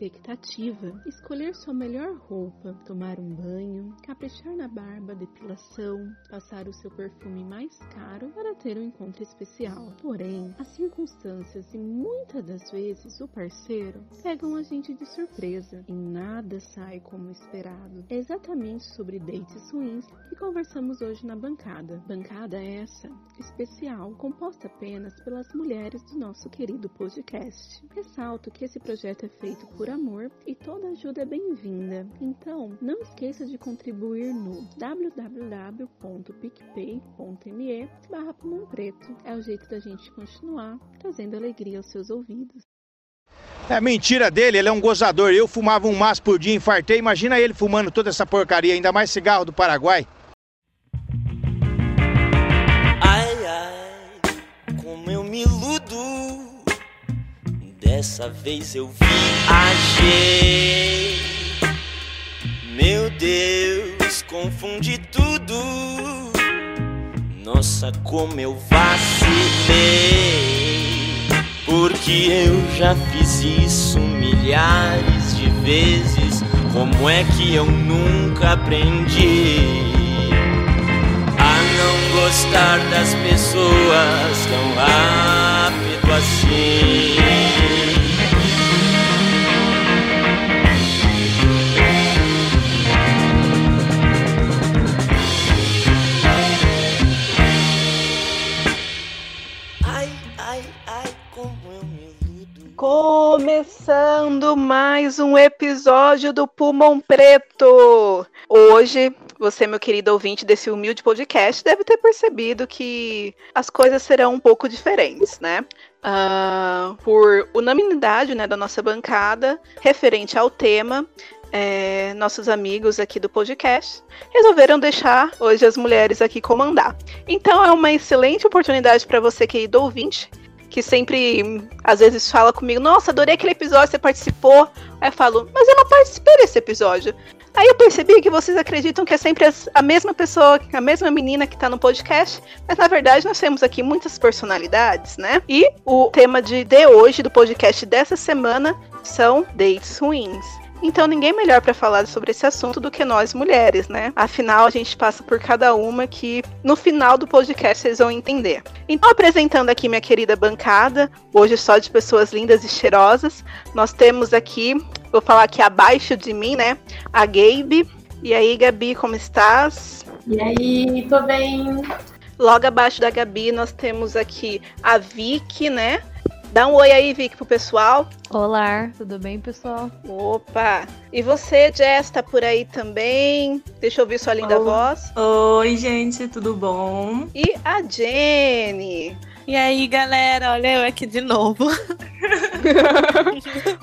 expectativa, escolher sua melhor roupa, tomar um banho, caprichar na barba, depilação, passar o seu perfume mais caro para ter um encontro especial. Porém, as circunstâncias e muitas das vezes o parceiro pegam a gente de surpresa e nada sai como esperado. É exatamente sobre dates ruins que conversamos hoje na bancada. Bancada essa especial, composta apenas pelas mulheres do nosso querido podcast. Ressalto que esse projeto é feito por amor e toda ajuda é bem-vinda. Então, não esqueça de contribuir no www.picpay.me barra Preto. É o jeito da gente continuar trazendo alegria aos seus ouvidos. É mentira dele, ele é um gozador. Eu fumava um maço por dia, infartei. Imagina ele fumando toda essa porcaria, ainda mais cigarro do Paraguai. Dessa vez eu viajei. Meu Deus, confundi tudo. Nossa, como eu vacilei. Porque eu já fiz isso milhares de vezes. Como é que eu nunca aprendi a não gostar das pessoas tão rápido assim? Começando mais um episódio do Pulmão Preto. Hoje, você, meu querido ouvinte desse humilde podcast, deve ter percebido que as coisas serão um pouco diferentes, né? Uh, por unanimidade né, da nossa bancada, referente ao tema, é, nossos amigos aqui do podcast resolveram deixar hoje as mulheres aqui comandar. Então é uma excelente oportunidade para você, querido ouvinte, que sempre, às vezes, fala comigo: Nossa, adorei aquele episódio, você participou. Aí eu falo: Mas eu não participei desse episódio. Aí eu percebi que vocês acreditam que é sempre a mesma pessoa, a mesma menina que tá no podcast, mas na verdade nós temos aqui muitas personalidades, né? E o tema de, de hoje, do podcast dessa semana, são dates ruins. Então ninguém melhor para falar sobre esse assunto do que nós mulheres, né? Afinal, a gente passa por cada uma que no final do podcast vocês vão entender. Então, apresentando aqui minha querida bancada, hoje só de pessoas lindas e cheirosas, nós temos aqui, vou falar aqui abaixo de mim, né? A Gabe. E aí, Gabi, como estás? E aí, tô bem. Logo abaixo da Gabi, nós temos aqui a Vicky, né? Dá um oi aí, Vicky, pro pessoal. Olá, tudo bem, pessoal? Opa! E você, Jess, tá por aí também? Deixa eu ouvir sua linda Oi. voz. Oi, gente, tudo bom? E a Jenny. E aí, galera, olha eu aqui de novo.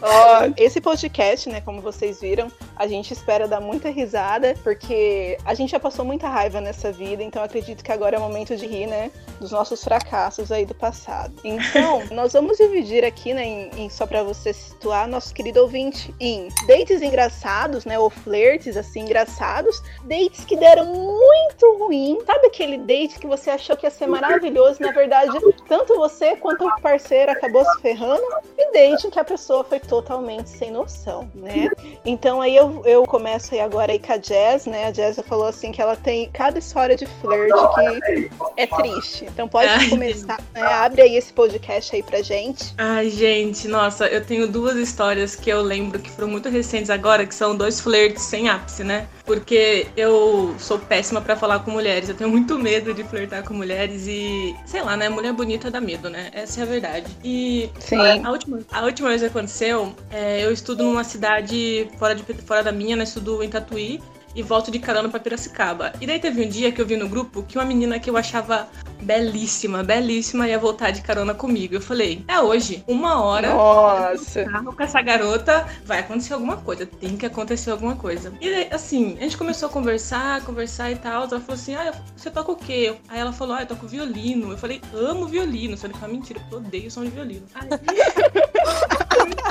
Ó, esse podcast, né, como vocês viram, a gente espera dar muita risada, porque a gente já passou muita raiva nessa vida, então acredito que agora é o momento de rir, né, dos nossos fracassos aí do passado. Então, nós vamos dividir aqui, né, em, em- só pra você situar nosso querido ouvinte, em dates engraçados, né, ou flertes, assim, engraçados, dates que deram muito ruim, sabe aquele date que você achou que ia ser maravilhoso, na verdade, tanto você quanto o parceiro acabou se ferrando, e em que a pessoa foi totalmente sem noção, né? Então aí eu, eu começo aí agora aí com a Jazz, né? A Jazz falou assim que ela tem cada história de flirt que é triste. Então pode Ai, começar, né? Abre aí esse podcast aí pra gente. Ai, gente, nossa, eu tenho duas histórias que eu lembro que foram muito recentes agora, que são dois flertes sem ápice, né? Porque eu sou péssima pra falar com mulheres, eu tenho muito medo de flertar com mulheres e, sei lá, né? Mulher bonita dá medo, né? Essa é a verdade. E Sim. a última, a última vez que aconteceu, é, eu estudo numa cidade fora, de, fora da minha, né? Estudo em Tatuí. E volto de carona pra Piracicaba. E daí teve um dia que eu vi no grupo que uma menina que eu achava belíssima, belíssima, ia voltar de carona comigo. Eu falei, é hoje, uma hora. Nossa. carro com essa garota, vai acontecer alguma coisa, tem que acontecer alguma coisa. E daí, assim, a gente começou a conversar, conversar e tal. Ela falou assim: Ah, você toca o quê? Aí ela falou: Ah, eu toco violino. Eu falei: Amo violino. Só que foi mentira, eu odeio som de violino. Aí,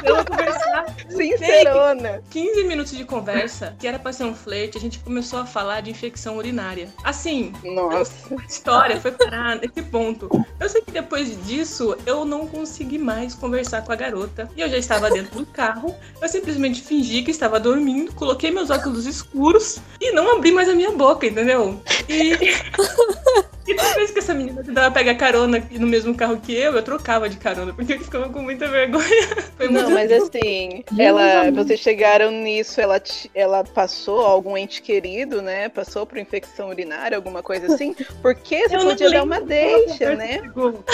Eu vou conversar. Sincerona. 15 minutos de conversa, que era pra ser um flerte, a gente começou a falar de infecção urinária. Assim, Nossa. a história foi parar nesse ponto. Eu sei que depois disso, eu não consegui mais conversar com a garota. E eu já estava dentro do carro. Eu simplesmente fingi que estava dormindo, coloquei meus óculos escuros e não abri mais a minha boca, entendeu? E. E toda vez que essa menina tentava pegar carona no mesmo carro que eu, eu trocava de carona, porque eu ficava com muita vergonha. Foi Não, muito mas assim, ela, vocês chegaram nisso, ela, ela passou algum ente querido, né? Passou por infecção urinária, alguma coisa assim? Porque você Eu podia dar uma deixa, né? chegou.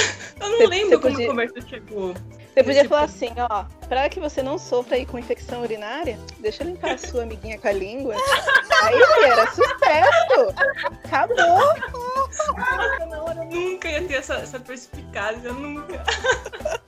Eu não Você- lembro você como podia- a conversa chegou. Você podia Esse falar assim, ó, pra que você não sofra aí com infecção urinária, deixa eu limpar a sua amiguinha com a língua. Aí era sucesso! Acabou! Nossa, hora eu nunca ia ter essa, essa perspicácia, nunca.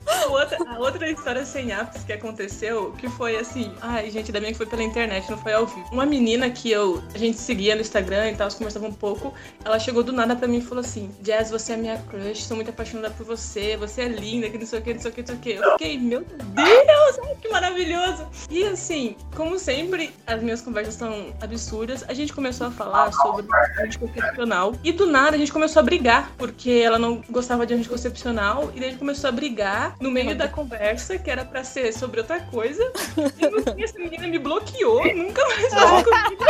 A outra, a outra história sem ápice que aconteceu, que foi assim, ai gente, da minha que foi pela internet, não foi ao vivo. Uma menina que eu, a gente seguia no Instagram e tal, conversava um pouco, ela chegou do nada pra mim e falou assim, Jazz, você é minha crush, sou muito apaixonada por você, você é linda, que não sei o que, não sei o que, não sei o que. Eu fiquei, meu Deus, ai, que maravilhoso. E assim, como sempre, as minhas conversas são absurdas, a gente começou a falar sobre anticoncepcional. E do nada a gente começou a brigar, porque ela não gostava de anticoncepcional. E daí a gente começou a brigar no meio da conversa, que era pra ser sobre outra coisa. E no fim essa menina me bloqueou, nunca mais falou comigo.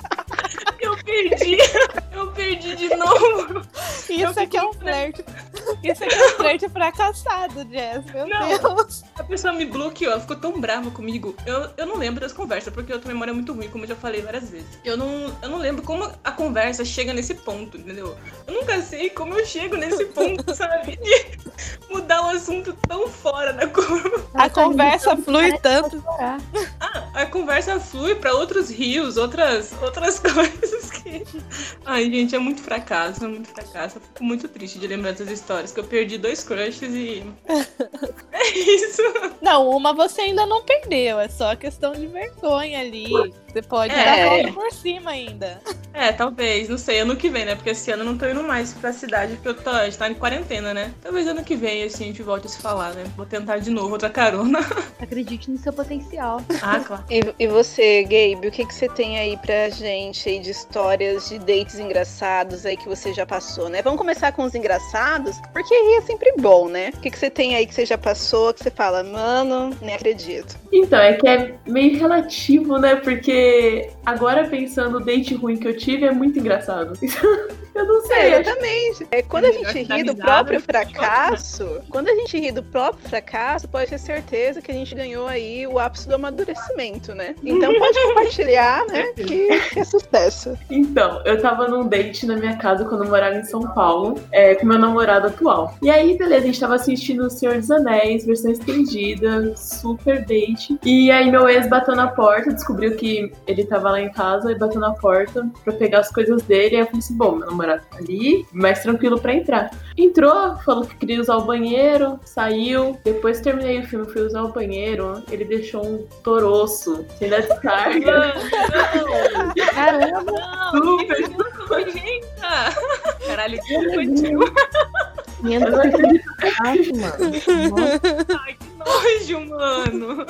Eu perdi, eu perdi de novo. Isso aqui é um flerte. Isso aqui é um flerte fracassado, Jess. Meu Não. Deus. A pessoa me bloqueou, ela ficou tão brava comigo. Eu, eu não lembro das conversas, porque eu tenho memória muito ruim, como eu já falei várias vezes. Eu não, eu não lembro como a conversa chega nesse ponto, entendeu? Eu nunca sei como eu chego nesse ponto, sabe? De mudar o assunto tão fora da curva. A conversa flui tanto. Chorar. A conversa flui pra outros rios, outras, outras coisas. Ai, gente, é muito fracasso, é muito fracasso. Eu fico muito triste de lembrar dessas histórias, que eu perdi dois crushes e. É isso. Não, uma você ainda não perdeu. É só questão de vergonha ali. Você pode É. dar a volta por cima ainda. É, talvez, não sei, ano que vem, né? Porque esse ano eu não tô indo mais pra cidade, porque eu tô, a gente tá em quarentena, né? Talvez ano que vem, assim, a gente volte a se falar, né? Vou tentar de novo outra carona. Acredite no seu potencial. Ah, claro. E, e você, Gabe, o que, que você tem aí pra gente aí de histórias de dates engraçados aí que você já passou, né? Vamos começar com os engraçados, porque aí é sempre bom, né? O que, que você tem aí que você já passou, que você fala, mano, nem acredito. Então, é que é meio relativo, né? Porque agora pensando o date ruim que eu tive é muito engraçado. eu não sei. É, exatamente. É, quando a gente que ri do próprio fracasso, quando a gente ri do próprio fracasso, pode ter certeza que a gente ganhou aí o ápice do amadurecimento, né? Então pode compartilhar, né? Que é sucesso. Então, eu tava num date na minha casa quando eu morava em São Paulo, é, com meu namorado atual. E aí, beleza, a gente tava assistindo O Senhor dos Anéis, versão estendida, super date. E aí meu ex bateu na porta, descobriu que ele tava lá em casa e bateu na porta pra pegar as coisas dele. E aí eu falei assim: bom, meu namorado tá ali, mais tranquilo pra entrar. Entrou, falou que queria usar o banheiro, saiu. Depois que terminei o filme, fui usar o banheiro. Ele deixou um toroço sem dar descarga. Caramba, super Eita! Caralho, que infantil. minha fácil, mano. Ai, que nojo, mano.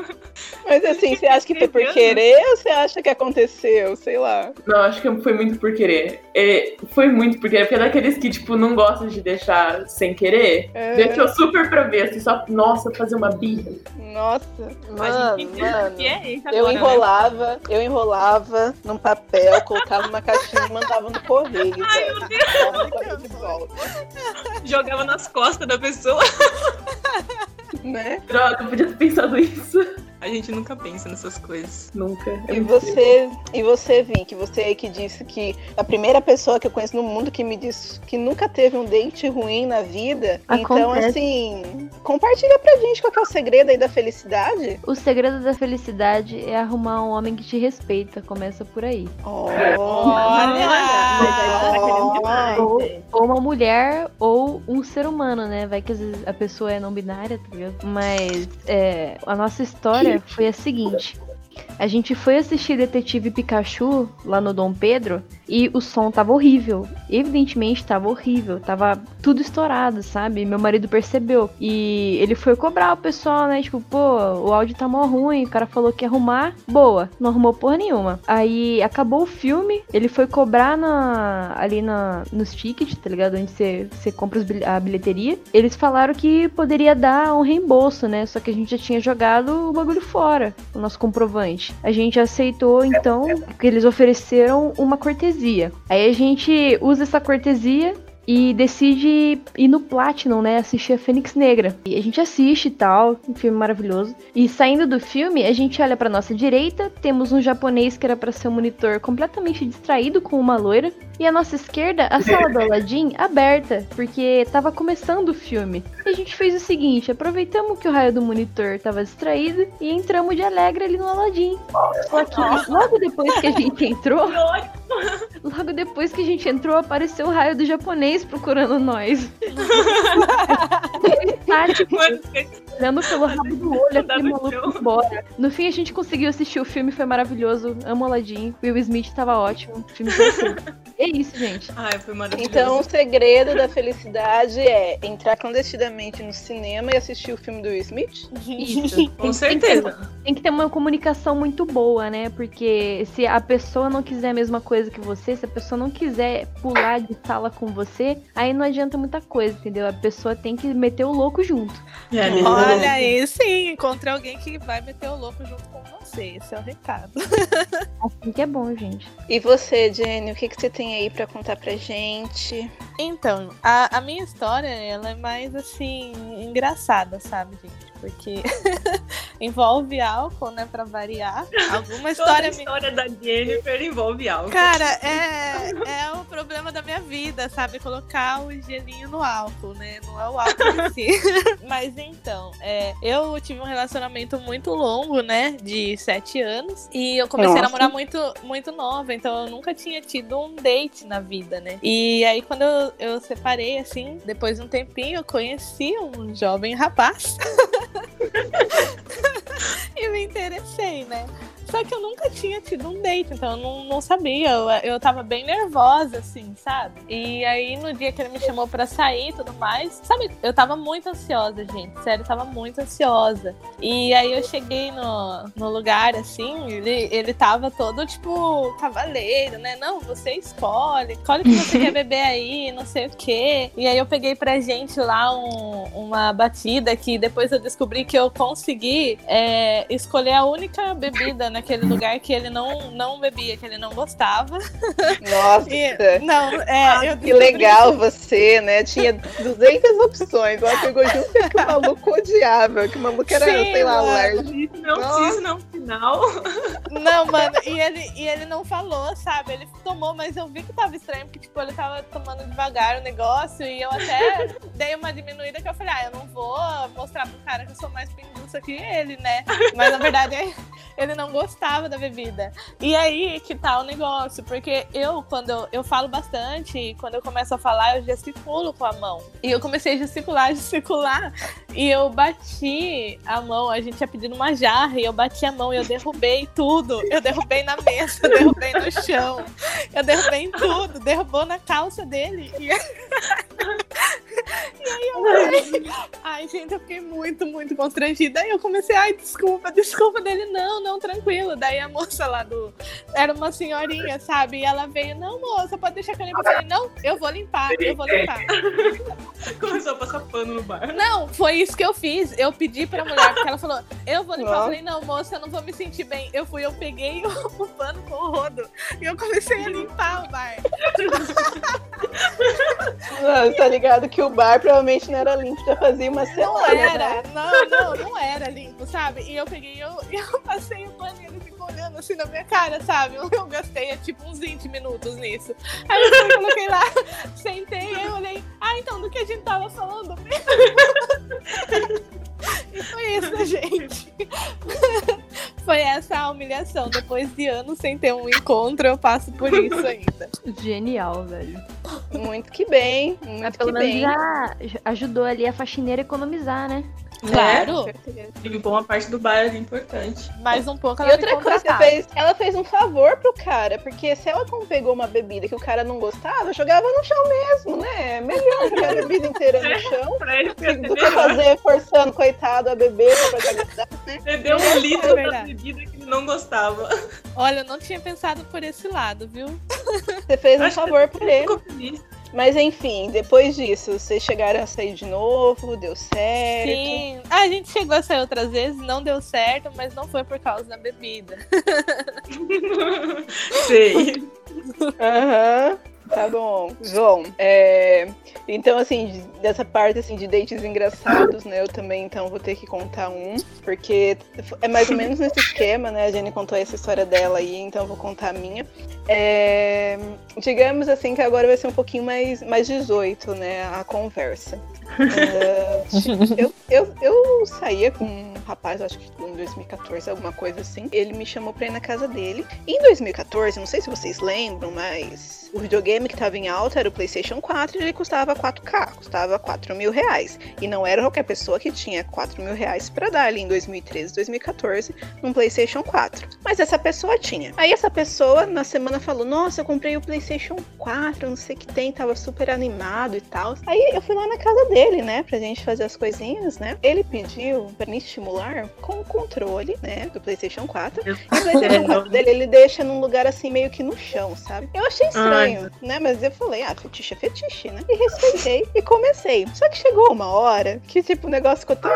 Mas assim, você acha que foi por querer ou você acha que aconteceu? Sei lá. Não, acho que foi muito por querer. É, foi muito por querer, porque é daqueles que, tipo, não gostam de deixar sem querer. É. Deixou super pra ver, assim, só, nossa, fazer uma birra. Nossa, mano, o mano. que é esse Eu agora, né? enrolava, eu enrolava num papel, colocava numa caixinha e mandava no correio. Ai, velho. meu Deus. De volta, Jogava nas costas da pessoa. né? Droga, eu podia ter pensado isso. A gente nunca pensa nessas coisas. Nunca. É E você, e você, Vink, você aí que disse que a primeira pessoa que eu conheço no mundo que me disse que nunca teve um date ruim na vida. Então, Acontece. assim, compartilha pra gente qual que é o segredo aí da felicidade. O segredo da felicidade é arrumar um homem que te respeita. Começa por aí. Olha! Ou, ou uma mulher ou um ser humano, né? Vai que às vezes a pessoa é não binária, tá ligado? Mas é, a nossa história foi a seguinte. A gente foi assistir Detetive Pikachu lá no Dom Pedro e o som tava horrível. Evidentemente tava horrível, tava tudo estourado, sabe? Meu marido percebeu. E ele foi cobrar o pessoal, né? Tipo, pô, o áudio tá mó ruim, o cara falou que ia arrumar. Boa, não arrumou porra nenhuma. Aí acabou o filme, ele foi cobrar na, ali na, nos tickets, tá ligado? Onde você, você compra a bilheteria. Eles falaram que poderia dar um reembolso, né? Só que a gente já tinha jogado o bagulho fora, o nosso comprovante. A gente aceitou, então, que eles ofereceram uma cortesia. Aí a gente usa essa cortesia e decide ir no Platinum, né? Assistir a Fênix Negra. E a gente assiste e tal, um filme maravilhoso. E saindo do filme, a gente olha para nossa direita, temos um japonês que era para ser um monitor completamente distraído com uma loira. E à nossa esquerda, a sala do Aladdin aberta, porque tava começando o filme. E a gente fez o seguinte: aproveitamos que o raio do monitor tava distraído e entramos de alegre ali no Aladdin. Só que logo depois que a gente entrou. Logo depois que a gente entrou, apareceu o raio do japonês procurando nós. Tá, tipo, olhando pelo rabo do olho, aquele maluco embora. No fim, a gente conseguiu assistir o filme, foi maravilhoso. Amo Aladdin. Will Smith tava ótimo. O filme perfeito. É isso, gente. Ai, foi maravilhoso. Então, o segredo da felicidade é entrar clandestinamente no cinema e assistir o filme do Will Smith? Isso. Com certeza. Tem que ter uma comunicação muito boa, né? Porque se a pessoa não quiser a mesma coisa que você, se a pessoa não quiser pular de sala com você, aí não adianta muita coisa, entendeu? A pessoa tem que meter o louco junto. É, Olha aí, sim, encontrei alguém que vai meter o louco junto com você. Esse é o recado. Assim que é bom, gente. E você, Jenny, o que, que você tem aí pra contar pra gente? Então, a, a minha história, ela é mais assim, engraçada, sabe, gente? Porque envolve álcool, né, pra variar. Alguma história. Toda a história da Jennifer envolve álcool. Cara, é, é o problema da minha vida, sabe? Colocar o gelinho no álcool, né? Não é o álcool em si. Mas então, é, eu tive um relacionamento muito longo, né? De sete anos. E eu comecei Nossa. a namorar muito, muito nova. Então eu nunca tinha tido um date na vida, né? E aí, quando eu, eu separei, assim, depois de um tempinho, eu conheci um jovem rapaz. e me interessei, né? Só que eu nunca tinha tido um date, então eu não, não sabia. Eu, eu tava bem nervosa, assim, sabe? E aí, no dia que ele me chamou pra sair e tudo mais, sabe? Eu tava muito ansiosa, gente. Sério, eu tava muito ansiosa. E aí eu cheguei no, no lugar, assim, ele, ele tava todo, tipo, cavaleiro, né? Não, você escolhe. Escolhe o que você quer beber aí, não sei o quê. E aí eu peguei pra gente lá um- uma batida que depois eu descobri que eu consegui é, escolher a única bebida naquele lugar que ele não, não bebia, que ele não gostava. Nossa, E- não, é, eu que legal você, né? Tinha 200 opções. Ela pegou junto com que o maluco odiava, que o maluco era, Sim, sei lá. Isso não, isso não, final. Não, mano, e ele, e ele não falou, sabe? Ele tomou, mas eu vi que tava estranho, porque, tipo, ele tava tomando devagar o negócio, e eu até dei uma diminuída que eu falei, ah, eu não vou mostrar pro cara que eu sou mais pinguça que ele, né? Mas na verdade ele não gostava da bebida. E aí que tá o negócio, porque eu, quando eu, eu falo bastante, e quando eu começo a falar, eu gesticulo com a mão. E eu comecei a gesticular, gesticular, e eu bati a mão, a gente tinha pedido uma jarra, e eu bati a mão e eu derrubei tudo. Eu derrubei na mesa, eu derrubei no chão, eu derrubei em tudo, derrubou na calça dele. E, e aí eu falei, ai gente, eu fiquei muito, muito constrangida. Aí eu comecei, ai, desculpa, desculpa dele, não, não, tranquilo. Daí a moça lá do. Era uma senhorinha, sabe? E ela veio, não, moça, pode deixar que eu limpo. Eu falei, não, eu vou limpar, eu vou limpar. Começou a passar pano no bar. Não, foi isso que eu fiz. Eu pedi pra mulher, porque ela falou, eu vou limpar. Eu falei, não, moça, eu não vou me sentir bem. Eu fui, eu peguei o, o pano com o rodo e eu comecei a limpar o bar. Não, tá ligado que o bar provavelmente não era limpo, já fazia uma Não semana, né? era, não, não, não era limpo, sabe? E eu peguei, eu, eu passei o pano e ele ficou olhando assim na minha cara, sabe? Eu, eu gastei é, tipo uns 20 minutos nisso. Aí eu fui, coloquei lá, sentei, eu olhei, ah, então do que a gente tava falando mesmo? E foi isso, gente. Foi essa a humilhação. Depois de anos sem ter um encontro, eu passo por isso ainda. Genial, velho. Muito que bem, muito Mas que pelo menos bem. já ajudou ali a faxineira a economizar, né? Claro. certeza. Limpou uma parte do bar ali importante. Mais um pouco E ela outra me coisa, contratava. fez, ela fez um favor pro cara, porque se ela não pegou uma bebida que o cara não gostava, jogava no chão mesmo, né? Melhor jogar a bebida inteira no chão ele ficar do que fazer forçando, coitado, a beber pra protagonizar. Bebeu um litro da verdade. bebida que ele não gostava. Olha, eu não tinha pensado por esse lado, viu? Você fez um Acho que favor pra ele. Ficou feliz. Mas enfim, depois disso, vocês chegaram a sair de novo, deu certo. Sim. Ah, a gente chegou a sair outras vezes, não deu certo, mas não foi por causa da bebida. Sei. Aham. Tá bom. Bom, é, então assim, de- dessa parte assim de dates engraçados, né? Eu também então vou ter que contar um, porque é mais ou menos nesse esquema, né? A Jenny contou essa história dela aí, então eu vou contar a minha. É, digamos assim que agora vai ser um pouquinho mais, mais 18, né? A conversa. É, eu, eu, eu saía com um rapaz, acho que em 2014, alguma coisa assim. Ele me chamou pra ir na casa dele. Em 2014, não sei se vocês lembram, mas o videogame que tava em alta era o PlayStation 4 e ele custava 4K, custava 4 mil reais. E não era qualquer pessoa que tinha 4 mil reais pra dar ali em 2013, 2014, num PlayStation 4. Mas essa pessoa tinha. Aí essa pessoa na semana falou: Nossa, eu comprei o PlayStation 4, não sei o que tem, tava super animado e tal. Aí eu fui lá na casa dele, né, pra gente fazer as coisinhas, né? Ele pediu pra me estimular com o controle, né, do PlayStation 4. E o PlayStation 4 dele, ele deixa num lugar assim meio que no chão, sabe? Eu achei estranho, né? Mas eu falei, ah, fetiche é fetiche, né? E respeitei e comecei. Só que chegou uma hora que, tipo, o negócio ficou tão,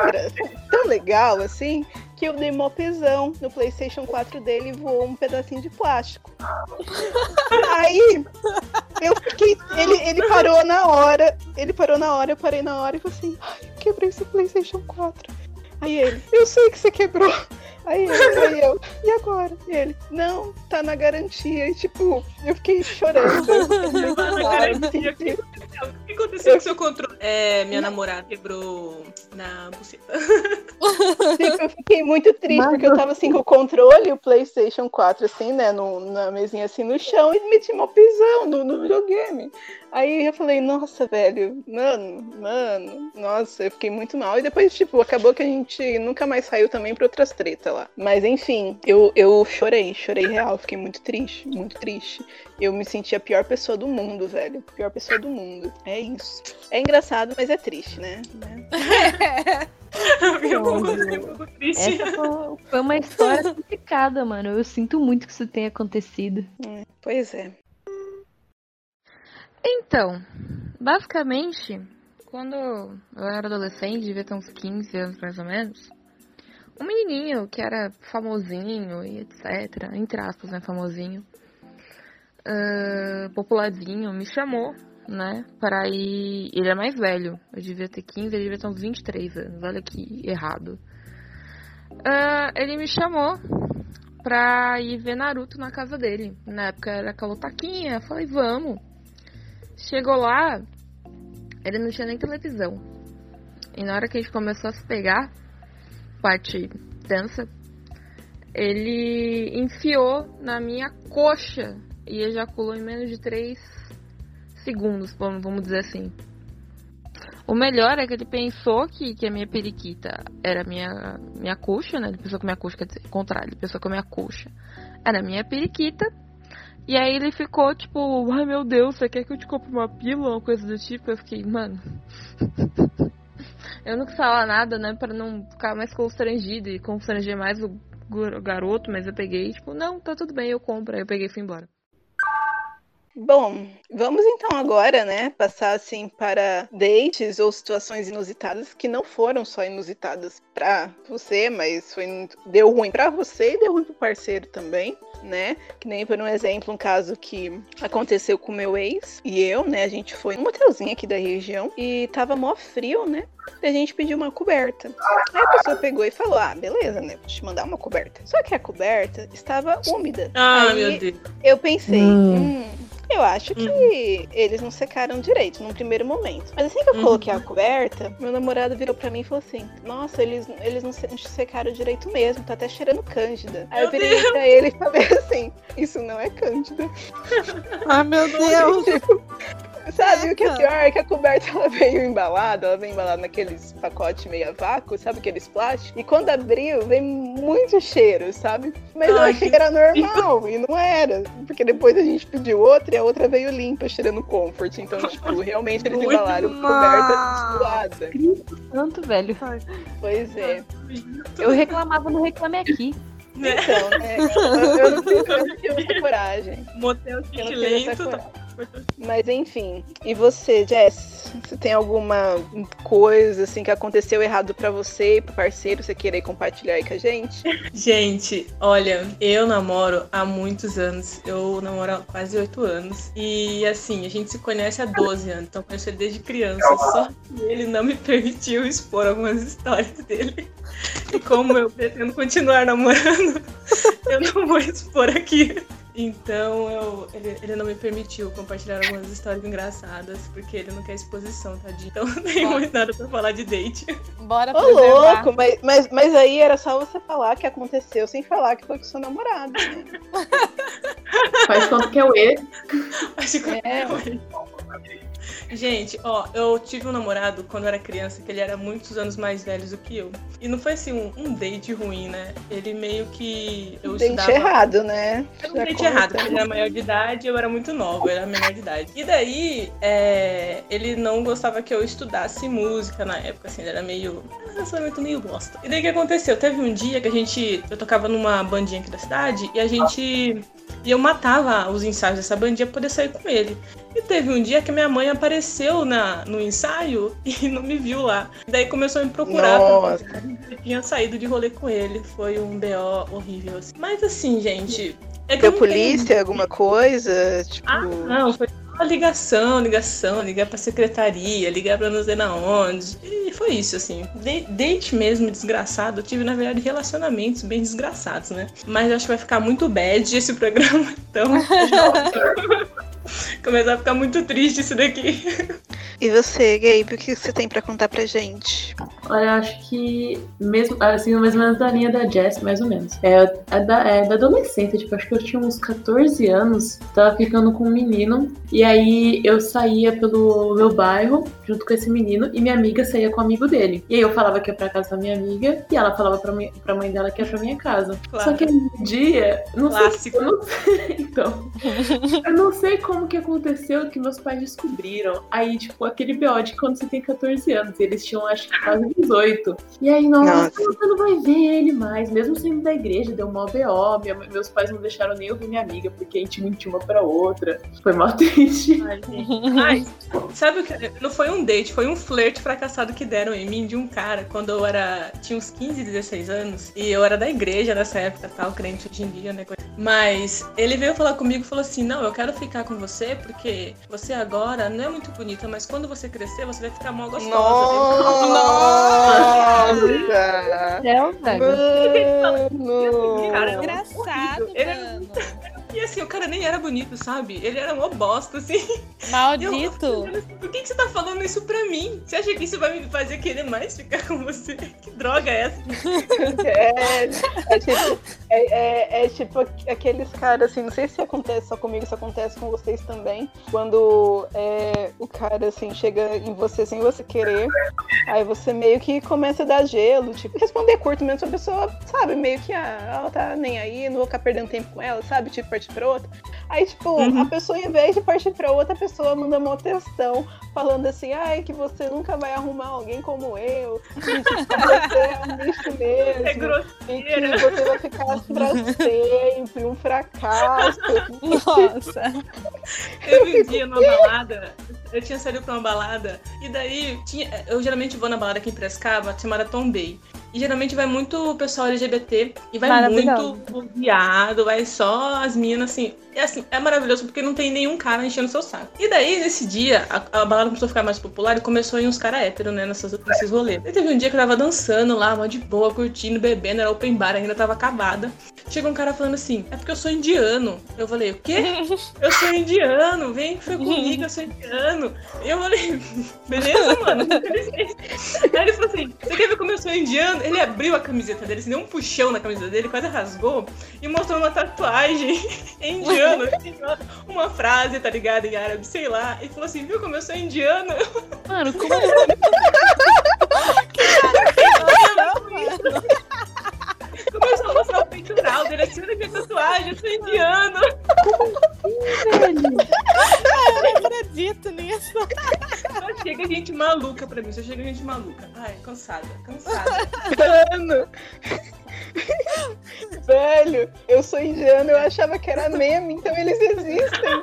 tão legal assim. Que eu dei mó pesão no PlayStation 4 dele e voou um pedacinho de plástico. Aí eu fiquei. Ele, ele parou na hora. Ele parou na hora, eu parei na hora e falei assim: quebrei esse PlayStation 4. Aí ele, eu sei que você quebrou. Aí eu, aí eu, e agora? E ele, não, tá na garantia. E tipo, eu fiquei chorando. Tá na garantia. O que aconteceu? O que aconteceu com seu controle? É, minha namorada quebrou na buceta. Eu fiquei muito triste, porque eu tava assim com o controle, o PlayStation 4, assim, né, no, na mesinha assim no chão, e meti uma pisão no, no videogame. Aí eu falei, nossa, velho, mano, mano, nossa, eu fiquei muito mal. E depois, tipo, acabou que a gente nunca mais saiu também pra outras tretas lá. Mas enfim, eu, eu chorei, chorei real, fiquei muito triste, muito triste. Eu me senti a pior pessoa do mundo, velho. Pior pessoa do mundo. É isso. É engraçado, mas é triste, né? Essa foi, foi uma história complicada, mano. Eu sinto muito que isso tenha acontecido. É, Pois é. Então, basicamente, quando eu era adolescente, devia ter uns 15 anos mais ou menos, um menininho que era famosinho e etc, entre aspas, né, famosinho, ah, popularzinho, me chamou, né, para ir... Ele é mais velho, eu devia ter 15, ele devia ter uns 23 anos, olha que errado. Ah, ele me chamou pra ir ver Naruto na casa dele. Na época era calotaquinha, eu falei, vamos. Chegou lá, ele não tinha nem televisão. E na hora que a gente começou a se pegar, parte tensa, ele enfiou na minha coxa e ejaculou em menos de 3 segundos, vamos dizer assim. O melhor é que ele pensou que, que a minha periquita era minha, minha coxa, né? Ele pensou que minha coxa, quer dizer, contrário, ele pensou que a minha coxa era minha periquita. E aí ele ficou tipo, ai meu Deus, você quer que eu te compre uma pílula, uma coisa do tipo? Eu fiquei, mano. eu não quis falar nada, né, pra não ficar mais constrangido e constranger mais o garoto, mas eu peguei, tipo, não, tá tudo bem, eu compro. Aí eu peguei e fui embora. Bom, vamos então agora, né, passar assim para dates ou situações inusitadas que não foram só inusitadas pra você, mas foi deu ruim pra você e deu ruim pro parceiro também, né? Que nem por um exemplo, um caso que aconteceu com meu ex e eu, né, a gente foi num motelzinho aqui da região e tava mó frio, né? E a gente pediu uma coberta. Aí a pessoa pegou e falou: "Ah, beleza, né? Vou te mandar uma coberta". Só que a coberta estava úmida. Ah, Aí, meu Deus. eu pensei, Hum. hum, eu acho que eles não secaram direito num primeiro momento. Mas assim que eu Uhum. coloquei a coberta, meu namorado virou pra mim e falou assim: Nossa, eles, eles não se- não secaram direito mesmo, tá até cheirando cândida. Aí eu Meu virei pra ele e falei assim: Isso não é cândida. Ai, meu Deus. Sabe o que é pior? É que a coberta ela veio embalada, ela vem embalada naqueles pacotes meio a vácuo, sabe aqueles plásticos? E quando abriu, vem muito cheiro, sabe? Mas eu Ai, achei que era normal, e não era. Porque depois a gente pediu outra e a outra veio limpa, cheirando comfort. Então, tipo, realmente eles Muito embalaram coberta suada. Tanto, velho. Pois é. Eu reclamava no Reclame Aqui. Né? Então, né? Eu, eu não tenho, eu não essa coragem. Motel Eu não tenho essa lento. coragem. Mas enfim. E você, Jess? Você tem alguma coisa assim que aconteceu errado pra você e pro parceiro? Você querer compartilhar aí com a gente? Gente, olha, eu namoro há muitos anos. Eu namoro há quase oito anos. E assim, a gente se conhece há 12 anos. Então conheço ele desde criança. Só que ele não me permitiu expor algumas histórias dele. E como eu pretendo continuar namorando, eu não vou expor aqui. Então eu, ele, ele não me permitiu compartilhar algumas histórias engraçadas, porque ele não quer exposição, tadinho. Então não tem mais nada pra falar de date. Bora Ô, preservar. louco, mas, mas, mas aí era só você falar que aconteceu sem falar que foi com seu namorado. né? Faz conta que é o ex. Acho que É. Gente, ó, eu tive um namorado quando eu era criança, que ele era muitos anos mais velho do que eu. E não foi assim um, um date ruim, né? Ele meio que. Eu Dente estudava. errado, né? Era um Já date errado, porque ele era maior de idade eu era muito nova, eu era menor de idade. E daí, é, ele não gostava que eu estudasse música na época, assim, ele era meio. um relacionamento meio bosta. E daí o que aconteceu? Teve um dia que a gente. Eu tocava numa bandinha aqui da cidade e a gente. E eu matava os ensaios dessa bandinha pra poder sair com ele. E teve um dia que minha mãe apareceu na, no ensaio e não me viu lá. Daí começou a me procurar. Nossa. eu tinha saído de rolê com ele. Foi um BO horrível. assim. Mas assim, gente. É que eu não tenho- polícia, alguma coisa? Tipo. Ah, não, foi uma ligação, ligação, ligar pra secretaria, ligar pra não sei na onde. E foi isso, assim. De- date mesmo desgraçado. Eu tive, na verdade, relacionamentos bem desgraçados, né? Mas acho que vai ficar muito bad esse programa, então. Começar a ficar muito triste isso daqui. E você, Gabe, o que você tem pra contar pra gente? Olha, eu acho que mesmo, assim, mais ou menos da linha da Jess, mais ou menos. É, é da, é da adolescência, tipo, acho que eu tinha uns 14 anos, tava ficando com um menino, e aí eu saía pelo meu bairro, junto com esse menino, e minha amiga saía com o amigo dele. E aí eu falava que ia pra casa da minha amiga, e ela falava pra, mim, pra mãe dela que ia pra minha casa. Claro. Só que um dia, não sei, Clássico. eu não sei, então, eu não sei como que aconteceu que meus pais descobriram. Aí, tipo, aquele BO de quando você tem 14 anos. E eles tinham, acho que, quase 18. E aí, nossa, Nossa. você não vai ver ele mais. Mesmo saindo da igreja, deu mó BO. Minha- meus pais não deixaram nem ouvir minha amiga, porque a gente mentiu uma pra outra. Foi mó triste. Ai, sabe o que? Não foi um date, foi um flerte fracassado que deram em mim de um cara quando eu era. tinha uns 15, 16 anos. E eu era da igreja nessa época, tal, crente hoje em dia, né? Mas ele veio falar comigo e falou assim: Não, eu quero ficar com você porque você agora não é muito bonita, mas quando você crescer, você vai ficar mó gostosa. Nossa! Não, velho. Mano! Cara, Engraçado, Ele- mano. E assim, o cara nem era bonito, sabe? Ele era mó bosta, assim. Maldito. Por que, que você tá falando isso pra mim? Você acha que isso vai me fazer querer mais ficar com você? Que droga é essa? É, é tipo, é, é- é tipo aqueles caras, assim, não sei se acontece só comigo, se acontece com vocês também. Quando é, o cara, assim, chega em você sem você querer, aí você meio que começa a dar gelo, tipo, responder curto mesmo, se a pessoa, sabe, meio que, ah, ela tá nem aí, não vou ficar perdendo tempo com ela, sabe, tipo, partir pra outra. Aí, tipo, Uhum. a pessoa, em vez de partir pra outra, a pessoa manda uma textão falando assim, ai, que você nunca vai arrumar alguém como eu, e, tipo, você é um bicho mesmo. É E que grosseira. você vai ficar pra sempre, um fracasso. Nossa. Teve um dia numa balada, eu tinha saído pra uma balada, e daí tinha. Eu geralmente vou na balada aqui em Prescaba, chamada Tom Bay. E geralmente vai muito pessoal LGBT e vai muito viado, vai só as minas, assim. E assim, é maravilhoso porque não tem nenhum cara enchendo seu saco. E daí, nesse dia, a, a balada começou a ficar mais popular e começou a ir uns caras héteros, né, nessas, nesses rolês. E teve um dia que eu tava dançando lá, mó de boa, curtindo, bebendo, era open bar, ainda tava acabada. Chegou um cara falando assim, é porque eu sou indiano. Eu falei, o quê? Eu sou indiano, vem fica comigo, eu sou indiano. E eu falei, beleza, mano? Aí ele falou assim, você quer ver como eu sou indiano? Ele abriu a camiseta dele, assim, deu um puxão na camisa dele, quase rasgou, e mostrou uma tatuagem em indiano. indiano. Uma frase, tá ligado, em árabe, sei lá. E falou assim, viu como eu sou indiano? Mano, como assim? Começou a mostrar o peitoral olha minha tatuagem, eu sou indiano. velho? Eu não acredito nisso. Só chega gente maluca pra mim, só chega gente maluca. Ai, cansada, cansada. Mano. Velho, eu sou indiano, eu achava que era meme, então eles existem.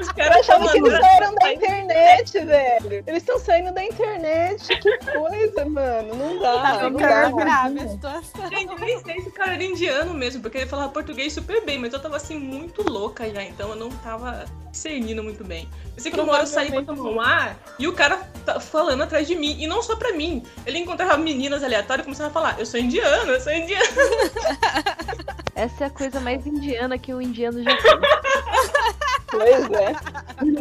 Os Eu caras achava que eles saíram da internet, velho. Eles estão saindo da internet. Que coisa, mano. Não dá, Tá não dá. grave a situação. Gente, nem sei se o cara era indiano mesmo, porque ele falava português super bem, mas eu tava assim muito louca já, então eu não tava discernindo muito bem. Eu sei que uma hora eu saí pra tomar um ar e o cara tá falando atrás de mim, e não só pra mim. Ele encontrava meninas aleatórias e começava a falar: Eu sou indiano, eu sou indiano. Essa é a coisa mais indiana que o indiano já fez. Pois é.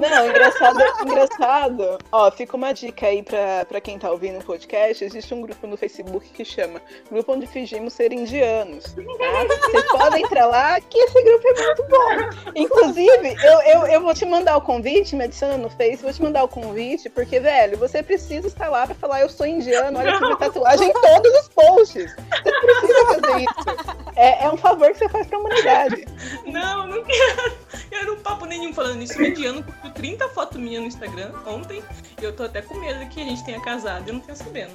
Não, engraçado, engraçado. Ó, fica uma dica aí pra, pra quem tá ouvindo o podcast. Existe um grupo no Facebook que chama Grupo onde fingimos ser indianos. Tá? Vocês podem entrar lá, que esse grupo é muito bom. Inclusive, eu, eu, eu vou te mandar o convite, me adiciona no Face, vou te mandar o convite, porque, velho, você precisa estar lá pra falar eu sou indiano, olha que tatuagem em todos os posts. Você precisa fazer isso. É, é um favor que você faz pra humanidade. Não, não quero. Eu um papo nenhum falando nisso. O indiano 30 fotos minhas no Instagram ontem. E eu tô até com medo que a gente tenha casado. Eu não tenho sabendo.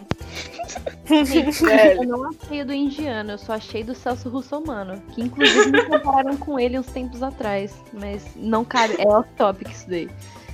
Velho. Eu não achei do indiano, eu só achei do Celso Russomano. Que inclusive me compararam com ele uns tempos atrás. Mas não cabe, é off-topic isso daí.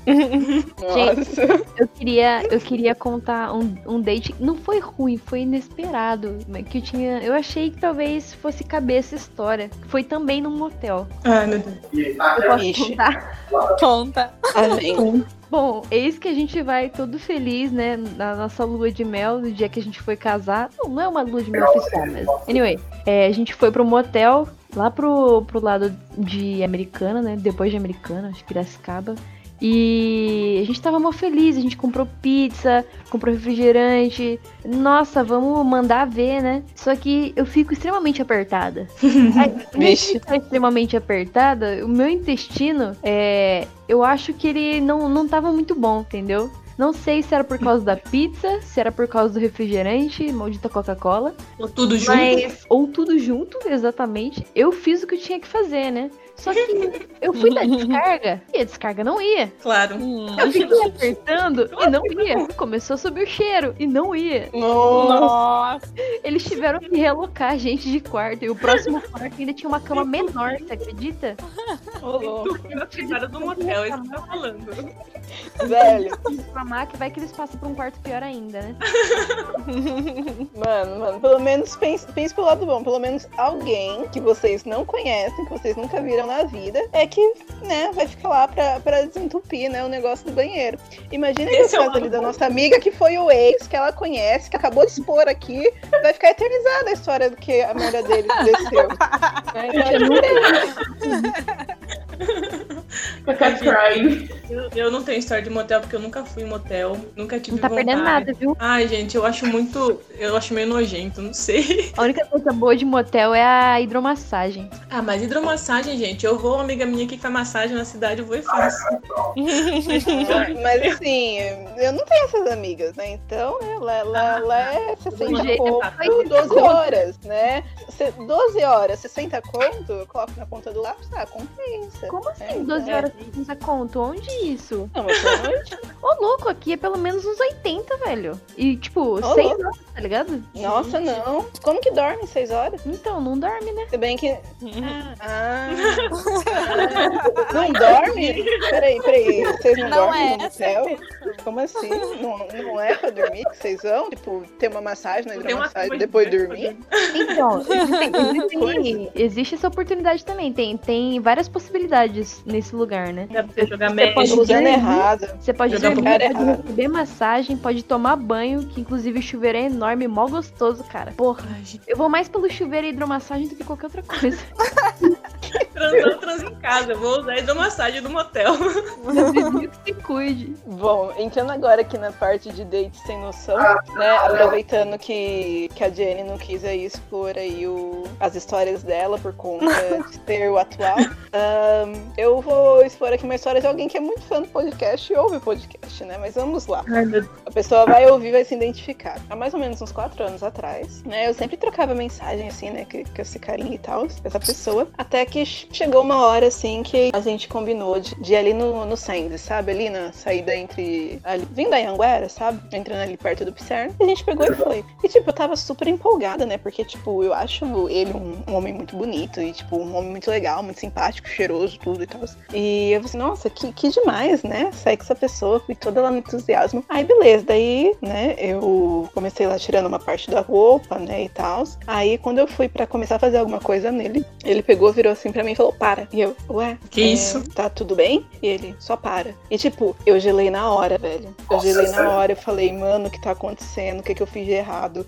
Nossa. Eu queria, eu queria contar um, um date. Não foi ruim, foi inesperado. mas Que eu tinha. Eu achei que talvez fosse caber essa história. Foi também num motel. Ai, meu Deus. Eu posso Ixi. contar? Conta. Amém. Bom, eis que a gente vai todo feliz, né? Na nossa lua de mel, no dia que a gente foi casar. Não, não é uma lua de mel oficial, mas. Anyway, é, a gente foi pro motel, lá pro, pro lado de Americana, né? Depois de Americana, acho que Piracicaba. E a gente tava mó feliz, a gente comprou pizza, comprou refrigerante. Nossa, vamos mandar ver, né? Só que eu fico extremamente apertada. Aí, ficar extremamente apertada, o meu intestino, é, eu acho que ele não, não tava muito bom, entendeu? Não sei se era por causa da pizza, se era por causa do refrigerante, maldita Coca-Cola, Tô tudo junto. mas ou tudo junto, exatamente. Eu fiz o que eu tinha que fazer, né? Só que eu fui dar descarga e a descarga não ia. Claro. Eu fiquei apertando e não ia. Começou a subir o cheiro e não ia. Nossa. Eles tiveram que realocar a gente de quarto. E o próximo quarto ainda tinha uma cama menor, você acredita? Ô, na privada do motel, isso que tá falando. Velho. Pra que vai que eles passam pra um quarto pior ainda, né? Mano, mano, pelo menos pense, pense pelo lado bom. Pelo menos alguém que vocês não conhecem, que vocês nunca viram na vida, é que, né, vai ficar lá pra, pra desentupir, né, o negócio do banheiro. Imagina que o Esse é caso lado ali da nossa amiga, que foi o ex, que ela conhece, que acabou de expor aqui, vai ficar eternizada a história do que a merda dele desceu. Né, então, Eu, eu não tenho história de motel porque eu nunca fui em motel. Nunca tive Não tá vontade. perdendo nada, viu? Ai, gente, eu acho muito. Eu acho meio nojento, não sei. A única coisa boa de motel é a hidromassagem. Ah, mas hidromassagem, gente. Eu vou, uma amiga minha que faz massagem na cidade, eu vou e faço. Mas assim, eu não tenho essas amigas, né? Então, né, lá, lá, lá é 60 jeito, conto, 12 horas, né? Se- 12 horas, 60 conto, eu coloco na ponta do lápis, ah, compensa. Como assim, É, 12 é. horas de conta conto? Onde isso? Não, mas menos- Ô, louco, aqui é pelo menos uns 80, velho. E, tipo, Ô, 6 louco. horas, tá ligado? Nossa, não. Como que dorme 6 horas? Então, não dorme, né? Se bem que. Ah. não dorme? Peraí, peraí. Vocês não, Não dormem é no essa motel? Como assim? Não, não é pra dormir que vocês vão? Tipo, ter uma massagem uma hidromassagem e depois pra dormir? Então, existe, existe, existe essa oportunidade também. Tem, tem várias possibilidades nesse lugar, né? Dá pra você jogar Você pode dormir, errado. Você pode Jogar dormir, pode errado. receber massagem, pode tomar banho, que inclusive o chuveiro é enorme, mó gostoso, cara. Porra, eu vou mais pelo chuveiro e hidromassagem do que qualquer outra coisa. Transar, transa em casa. Eu vou usar a hidromassagem do motel. que se cuide. Bom, entrando agora aqui na parte de date sem noção, né? Aproveitando que, que a Jenny não quis aí expor aí o, as histórias dela por conta de ter o atual. Eu vou expor aqui uma história de alguém que é muito fã do podcast e ouve o podcast, né? Mas vamos lá. A pessoa vai ouvir e vai se identificar. Há mais ou menos uns quatro anos atrás, né? Eu sempre trocava mensagem, assim, né? Com, com esse carinha e tal, essa pessoa. Até que chegou uma hora, assim, que a gente combinou de, de ir ali no, no Sands, sabe? Ali na saída entre. Ali, vindo da Anguera, sabe? Entrando ali perto do Pisserno. E a gente pegou e foi. E, tipo, eu tava super empolgada, né? Porque, tipo, eu acho ele um, um homem muito bonito e, tipo, um homem muito legal, muito simpático, cheiroso, tudo e tal. E eu falei assim, nossa, que, que demais, né? Sair com essa pessoa, fui toda lá no entusiasmo. Aí, beleza, daí, né, eu comecei lá tirando uma parte da roupa, né, e tal. Aí, quando eu fui pra começar a fazer alguma coisa nele, ele pegou, virou assim pra mim e falou, para. E eu, ué, Que é, isso? Tá tudo bem? E ele, só para. E, tipo, eu gelei na hora, velho. Eu gelei na hora, eu falei, mano, o que tá acontecendo? O que que eu fiz de errado?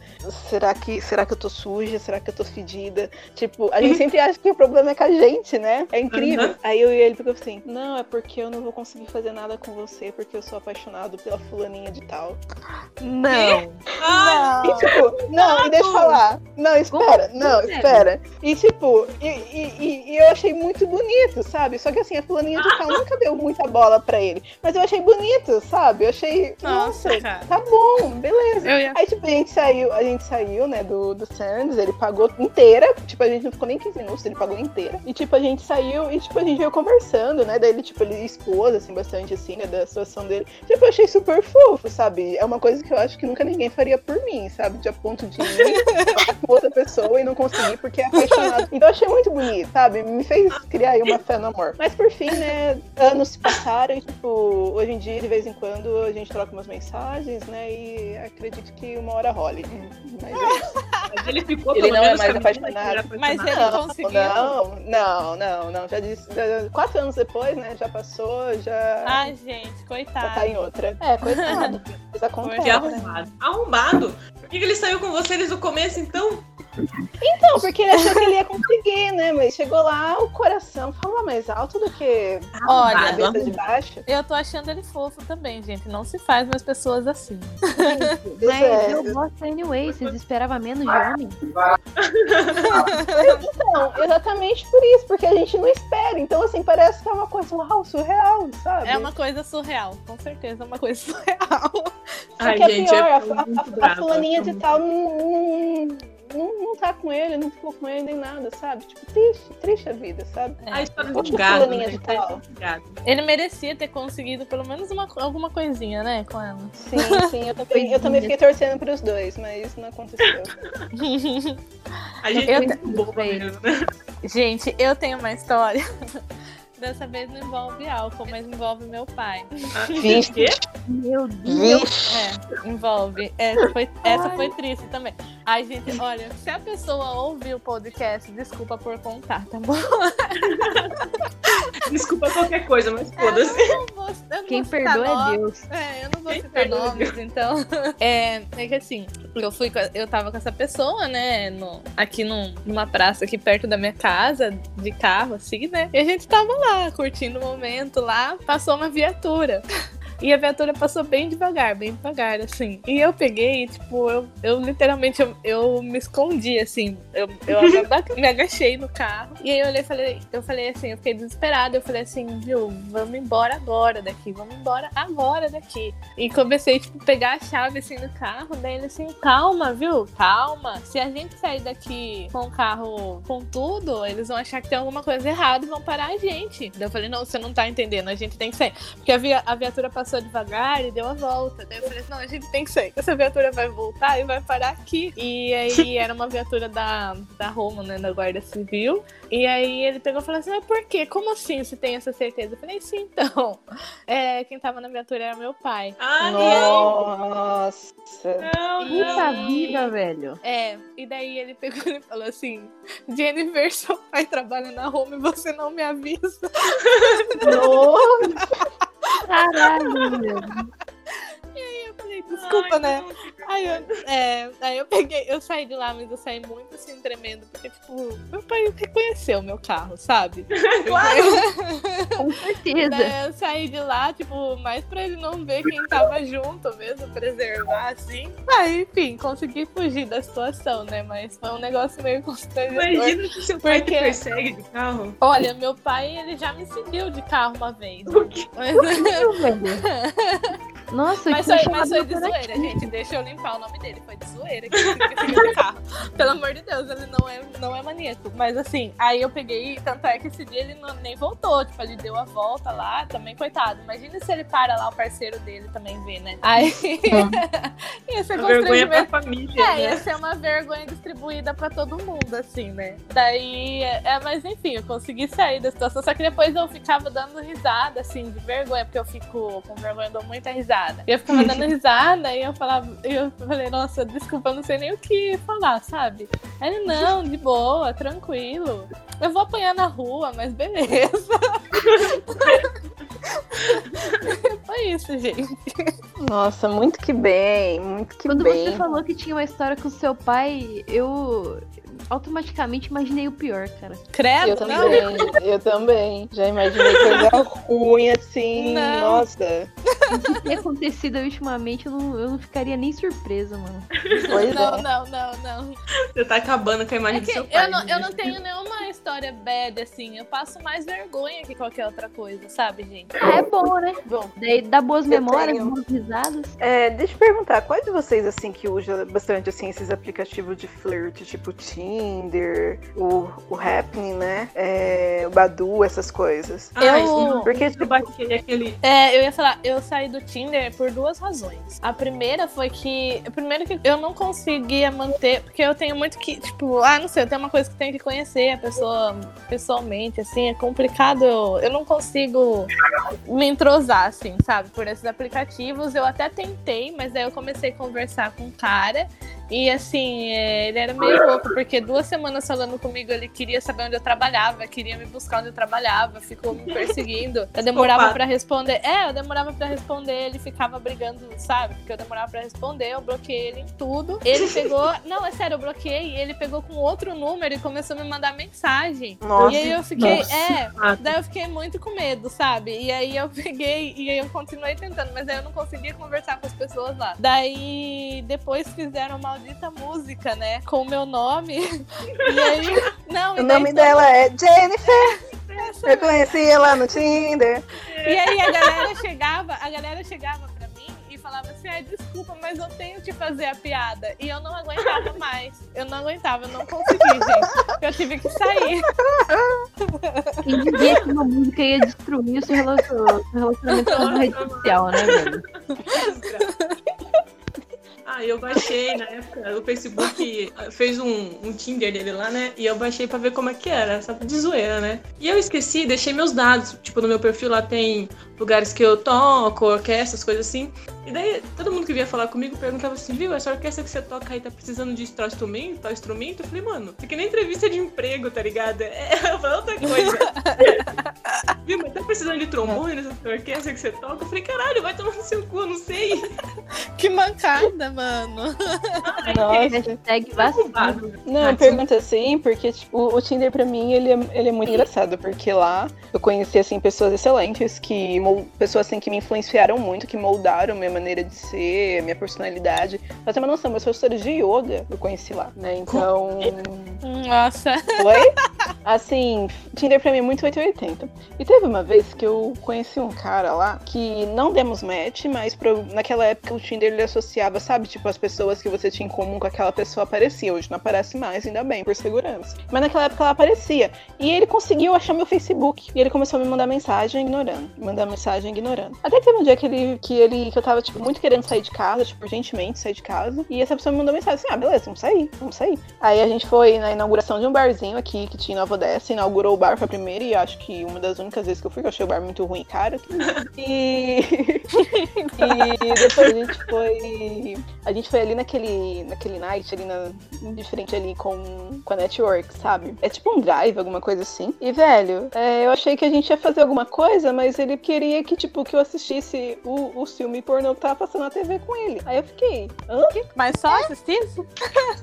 Será que, será que eu tô suja? Será que eu tô fedida? Tipo, a gente sempre acha que o problema é com a gente, né? É incrível. Uhum. Aí eu e ele ficou assim: Não, é porque eu não vou conseguir fazer nada com você, porque eu sou apaixonado pela fulaninha de tal. Não. Ah, E tipo, não, e deixa eu falar. Não, espera, não, espera. E tipo, e, e- e- e eu achei muito bonito, sabe? Só que assim, a fulaninha de tal nunca deu muita bola pra ele. Mas eu achei bonito, sabe? Eu achei. Nossa, Nossa, cara. tá bom, beleza. Ia Aí, tipo, a gente saiu, a gente saiu, né, do, do Sands, ele pagou inteira. Tipo, a gente não ficou nem 15 minutos, ele pagou inteira. E, tipo, a gente saiu e, tipo, a gente veio conversando, né? Daí ele, tipo, ele expôs, assim, bastante, assim, né, da situação dele. Tipo, eu achei super fofo, sabe? É uma coisa que eu acho que nunca ninguém faria por mim, sabe? De a ponto de ir com outra pessoa e não conseguir porque é apaixonado. Então eu achei muito bonito, sabe? Me fez criar aí uma fé no amor. Mas por fim, né, anos se passaram e, tipo, hoje em dia, de vez em quando, a gente troca umas mensagens, né? E acredito que uma hora role. Mas é mas ele ficou Ele não é mais que apaixonado. Mas ele conseguiu. Não, não, não, não. Já já- quatro anos depois, né? Já passou, já. Ai, gente, já coitado. tá em outra. É, coitado. Isso acontece. Que arrombado. Arrombado? Por que, que ele saiu com você desde o começo, então? Não, porque ele achou que ele ia conseguir, né? Mas chegou lá, o coração falou mais alto do que a Olha, Arrombado, cabeça de baixo. eu tô achando ele fofo também, gente. Não se faz mais pessoas assim. Mas é- eu gosto anyway, vocês esperavam menos de homem? Não, exatamente por isso, porque a gente não espera. Então, assim, parece que é uma coisa uau, surreal, sabe? É uma coisa surreal, com certeza, é uma coisa surreal. Só Ai, que é gente, pior, eu a, a- a- a fulaninha de muito- tal não, não, não, tá com ele, não ficou com ele nem nada, sabe? Tipo, triste, triste a vida, sabe? A história do gado, né? de tal. Gado. Ele merecia ter conseguido pelo menos uma, alguma coisinha, né, com ela. Sim, sim, eu também, eu também fiquei torcendo pros dois, mas não aconteceu. A gente Eu é muito boba mesmo, né? Gente, eu tenho uma história. Dessa vez não envolve álcool, mas envolve meu pai. Vixe. Quê? Meu Deus. Vixe. É, envolve. Essa foi, essa foi triste também. Ai, gente, olha, se a pessoa ouvir o podcast, desculpa por contar, tá bom? Desculpa qualquer coisa, mas foda-se. Eu não vou, eu não Quem perdoa é. Deus. É, eu não vou Quem citar perdoa é nomes, então. É, é que assim, eu fui eu tava com essa pessoa, né, no, aqui num- numa praça aqui perto da minha casa, de carro, assim, né? E a gente tava lá, curtindo o momento lá, passou uma viatura. E a viatura passou bem devagar, bem devagar, assim. E eu peguei, tipo, eu, eu literalmente, eu, eu me escondi, assim. Eu, eu me agachei no carro. E aí eu olhei e falei, eu falei assim, eu fiquei desesperada. Eu falei assim, viu, vamos embora agora daqui, vamos embora agora daqui. E comecei, tipo, pegar a chave, assim, no carro. Daí ele assim, calma, viu, calma. Se a gente sair daqui com o carro com tudo, eles vão achar que tem alguma coisa errada e vão parar a gente. Daí eu falei, não, você não tá entendendo, a gente tem que sair. Porque a, via- a viatura passou devagar e deu a volta. Daí eu falei assim, não, a gente tem que sair. Essa viatura vai voltar e vai parar aqui. E aí era uma viatura da, da Roma, né, da Guarda Civil. E aí ele pegou e falou assim, mas por quê? Como assim você tem essa certeza? Eu falei, sim, então. É, quem tava na viatura era meu pai. Ah, Nossa. não, Puta não. vida, velho. É, e daí ele pegou e falou assim: Jennifer, seu pai trabalha na Roma e você não me avisa. Nossa. Caralho, meu. Desculpa, né? Aí eu, é, aí eu peguei, eu saí de lá, mas eu saí muito assim, tremendo, porque, tipo, meu pai reconheceu o meu carro, sabe? Claro. Com certeza. Daí eu saí de lá, tipo, mais pra ele não ver quem tava junto mesmo, preservar, assim. Aí, enfim, consegui fugir da situação, né? Mas foi um negócio meio constrangedor. Imagina que seu pai te Porque- persegue de carro. Olha, meu pai, ele já me seguiu de carro uma vez. Mas, Nossa, mas, foi, mas foi de zoeira, gente. Deixa eu limpar o nome dele. Foi de zoeira que ele carro. Pelo amor de Deus, ele não é, não é maníaco. Mas assim, aí eu peguei, tanto é que esse dia ele não, nem voltou. Tipo, ele deu a volta lá, também, coitado. Imagina se ele para lá, o parceiro dele também vê, né? Aí. ia ser A vergonha pra família, É, ia né? ser uma vergonha distribuída pra todo mundo, assim, né? Daí, é, mas enfim, eu consegui sair da situação. Só que depois eu ficava dando risada, assim, de vergonha, porque eu fico com vergonha, eu dou muita risada. E eu ficava dando risada e eu falava, eu falei, nossa, desculpa, eu não sei nem o que falar, sabe? Aí ele, não, de boa, tranquilo. Eu vou apanhar na rua, mas beleza. Foi isso, gente. Nossa, muito que bem, muito que Quando bem. você falou que tinha uma história com seu pai, eu automaticamente imaginei o pior, cara. Credo, Eu não? também, eu também. Já imaginei coisa ruim assim. Não. Nossa. Se tem acontecido ultimamente, eu não, eu não ficaria nem surpresa, mano. Pois Não, é. não, não, não. Você tá acabando com a imagem É do que seu pai. eu não, eu né? não tenho nenhuma história bad, assim. Eu passo mais vergonha que qualquer outra coisa, sabe, gente? Ah, é bom, né? Bom. Daí dá boas Eu memórias, tenho. boas risadas. É, deixa eu perguntar, quais de vocês assim que usa bastante assim esses aplicativos de flirt, tipo Tinder, o, o Happening, né? É, o Badu, essas coisas. Ah, Eu- Porque Eu tipo, baixei aquele. É, eu ia falar, eu saí do Tinder por duas razões. A primeira foi que. Primeiro que eu não conseguia manter, porque eu tenho muito que, tipo, ah, não sei, eu tenho uma coisa que tenho que conhecer a pessoa pessoalmente, assim, é complicado. Eu, eu não consigo me entrosar, assim, sabe? Por esses aplicativos. Eu até tentei, mas aí eu comecei a conversar com um cara. E assim, é, ele era meio louco, porque duas semanas falando comigo, ele queria saber onde eu trabalhava, queria me buscar onde eu trabalhava, ficou me perseguindo. Eu demorava pra responder. É, eu demorava pra responder, ele ficava brigando, sabe? Porque eu demorava pra responder, eu bloqueei ele em tudo. Ele pegou. Não, é sério, eu bloqueei. Ele pegou com outro número e começou a me mandar mensagem. Nossa, e aí eu fiquei. nossa. É, Ah, Daí eu fiquei muito com medo, sabe? E aí eu peguei e aí eu continuei tentando, mas aí eu não conseguia conversar com as pessoas lá. Daí depois fizeram maldita música, né? Com o meu nome. E aí. Não, o e nome dela é Jennifer. Eu conheci ela no Tinder. E aí a galera chegava, a galera chegava pra mim e falava assim, ai, desculpa, mas eu tenho que fazer a piada. E eu não aguentava mais. Eu não aguentava, eu não consegui, gente. Eu tive que sair. Quem dizia que uma música ia destruir o seu relacionamento com a rede social, né, velho? Ah, eu baixei na época, o Facebook fez um, um Tinder dele lá, né? E eu baixei pra ver como é que era, só de zoeira, né? E eu esqueci, deixei meus dados. Tipo, no meu perfil lá tem lugares que eu toco, orquestras, coisas assim. E daí, todo mundo que vinha falar comigo perguntava assim, viu, essa orquestra que você toca aí tá precisando de tal instrumento, tal instrumento? Eu falei, mano, isso aqui nem entrevista de emprego, tá ligado? É outra coisa. viu, mas tá precisando de trombone nessa orquestra que você toca? Eu falei, caralho, vai tomar no seu cu, eu não sei. Que mancada, mano. Nossa. Hashtag vacilo. Não, Ah, eu pergunto assim, porque tipo, o Tinder pra mim, ele é, ele é muito engraçado, porque lá eu conheci, assim, pessoas excelentes, que pessoas, assim, que me influenciaram muito, que moldaram minha maneira de ser, minha personalidade. Pra ter uma noção, meus professores de yoga eu conheci lá, né, então... Nossa. Oi? Assim, Tinder pra mim é muito 880. E teve uma vez que eu conheci um cara lá que não demos match, mas pro- naquela época o Tinder ele associava, sabe, tipo, as pessoas que você tinha em comum com aquela pessoa aparecia. Hoje não aparece mais, ainda bem, por segurança. Mas naquela época ela aparecia. E ele conseguiu achar meu Facebook. E ele começou a me mandar mensagem ignorando. Mandar mensagem ignorando. Até que teve um dia que ele, que ele, que eu tava, tipo, muito querendo sair de casa, tipo, urgentemente sair de casa. E essa pessoa me mandou mensagem assim: ah, beleza, vamos sair, vamos sair. Aí a gente foi na inauguração de um barzinho aqui que tinha em Nova Odessa, inaugurou o bar, foi a primeira e acho que uma das únicas vezes que eu fui, que eu achei o bar muito ruim caro. E, e depois a gente foi. A gente foi ali naquele, naquele night, ali na, de frente ali com, com a Network, sabe? É tipo um drive, alguma coisa assim. E, velho, é, eu achei que a gente ia fazer alguma coisa, mas ele queria que, tipo, que eu assistisse o, o filme pornô tava passando na TV com ele. Aí eu fiquei, hã? Mas só assistir isso?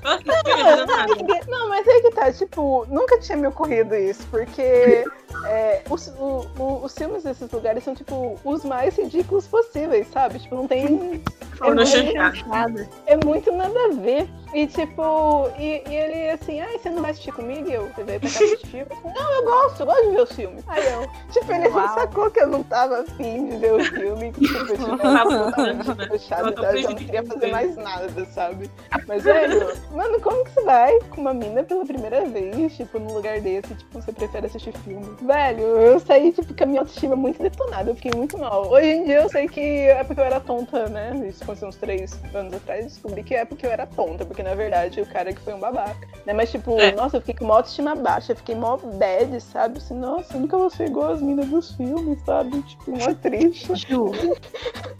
Não, não, mas aí que tá, tipo, nunca tinha me ocorrido isso, porque é, os, o- o- os filmes desses lugares são, tipo, os mais ridículos possíveis, sabe? Tipo, não tem. É Pornô muito, chanchado. é muito nada a ver. E tipo, e, e ele assim, ai, você não vai assistir comigo? E eu, você veio pra cá assistir Não, eu gosto, eu gosto de ver os filmes. Aí eu, tipo, ele Uau. sacou que eu não tava afim de ver o filme, que tipo, eu, tipo, eu tava totalmente puxada, Eu então eu não queria fazer mais nada, sabe? Mas, velho, mano, como que você vai com uma mina pela primeira vez, tipo, num lugar desse, tipo, você prefere assistir filme? Velho, eu saí, tipo, com a minha autoestima muito detonada, eu fiquei muito mal. Hoje em dia eu sei que é porque eu era tonta, né? Isso aconteceu uns três anos atrás, descobri que é porque eu era tonta, porque na verdade o cara que foi um babaca, né? Mas, tipo, É. nossa, eu fiquei com uma autoestima baixa, eu fiquei mó bad, sabe? Assim, nossa, eu nunca vou ser igual as minas dos filmes, sabe? Tipo, mó triste. Ju,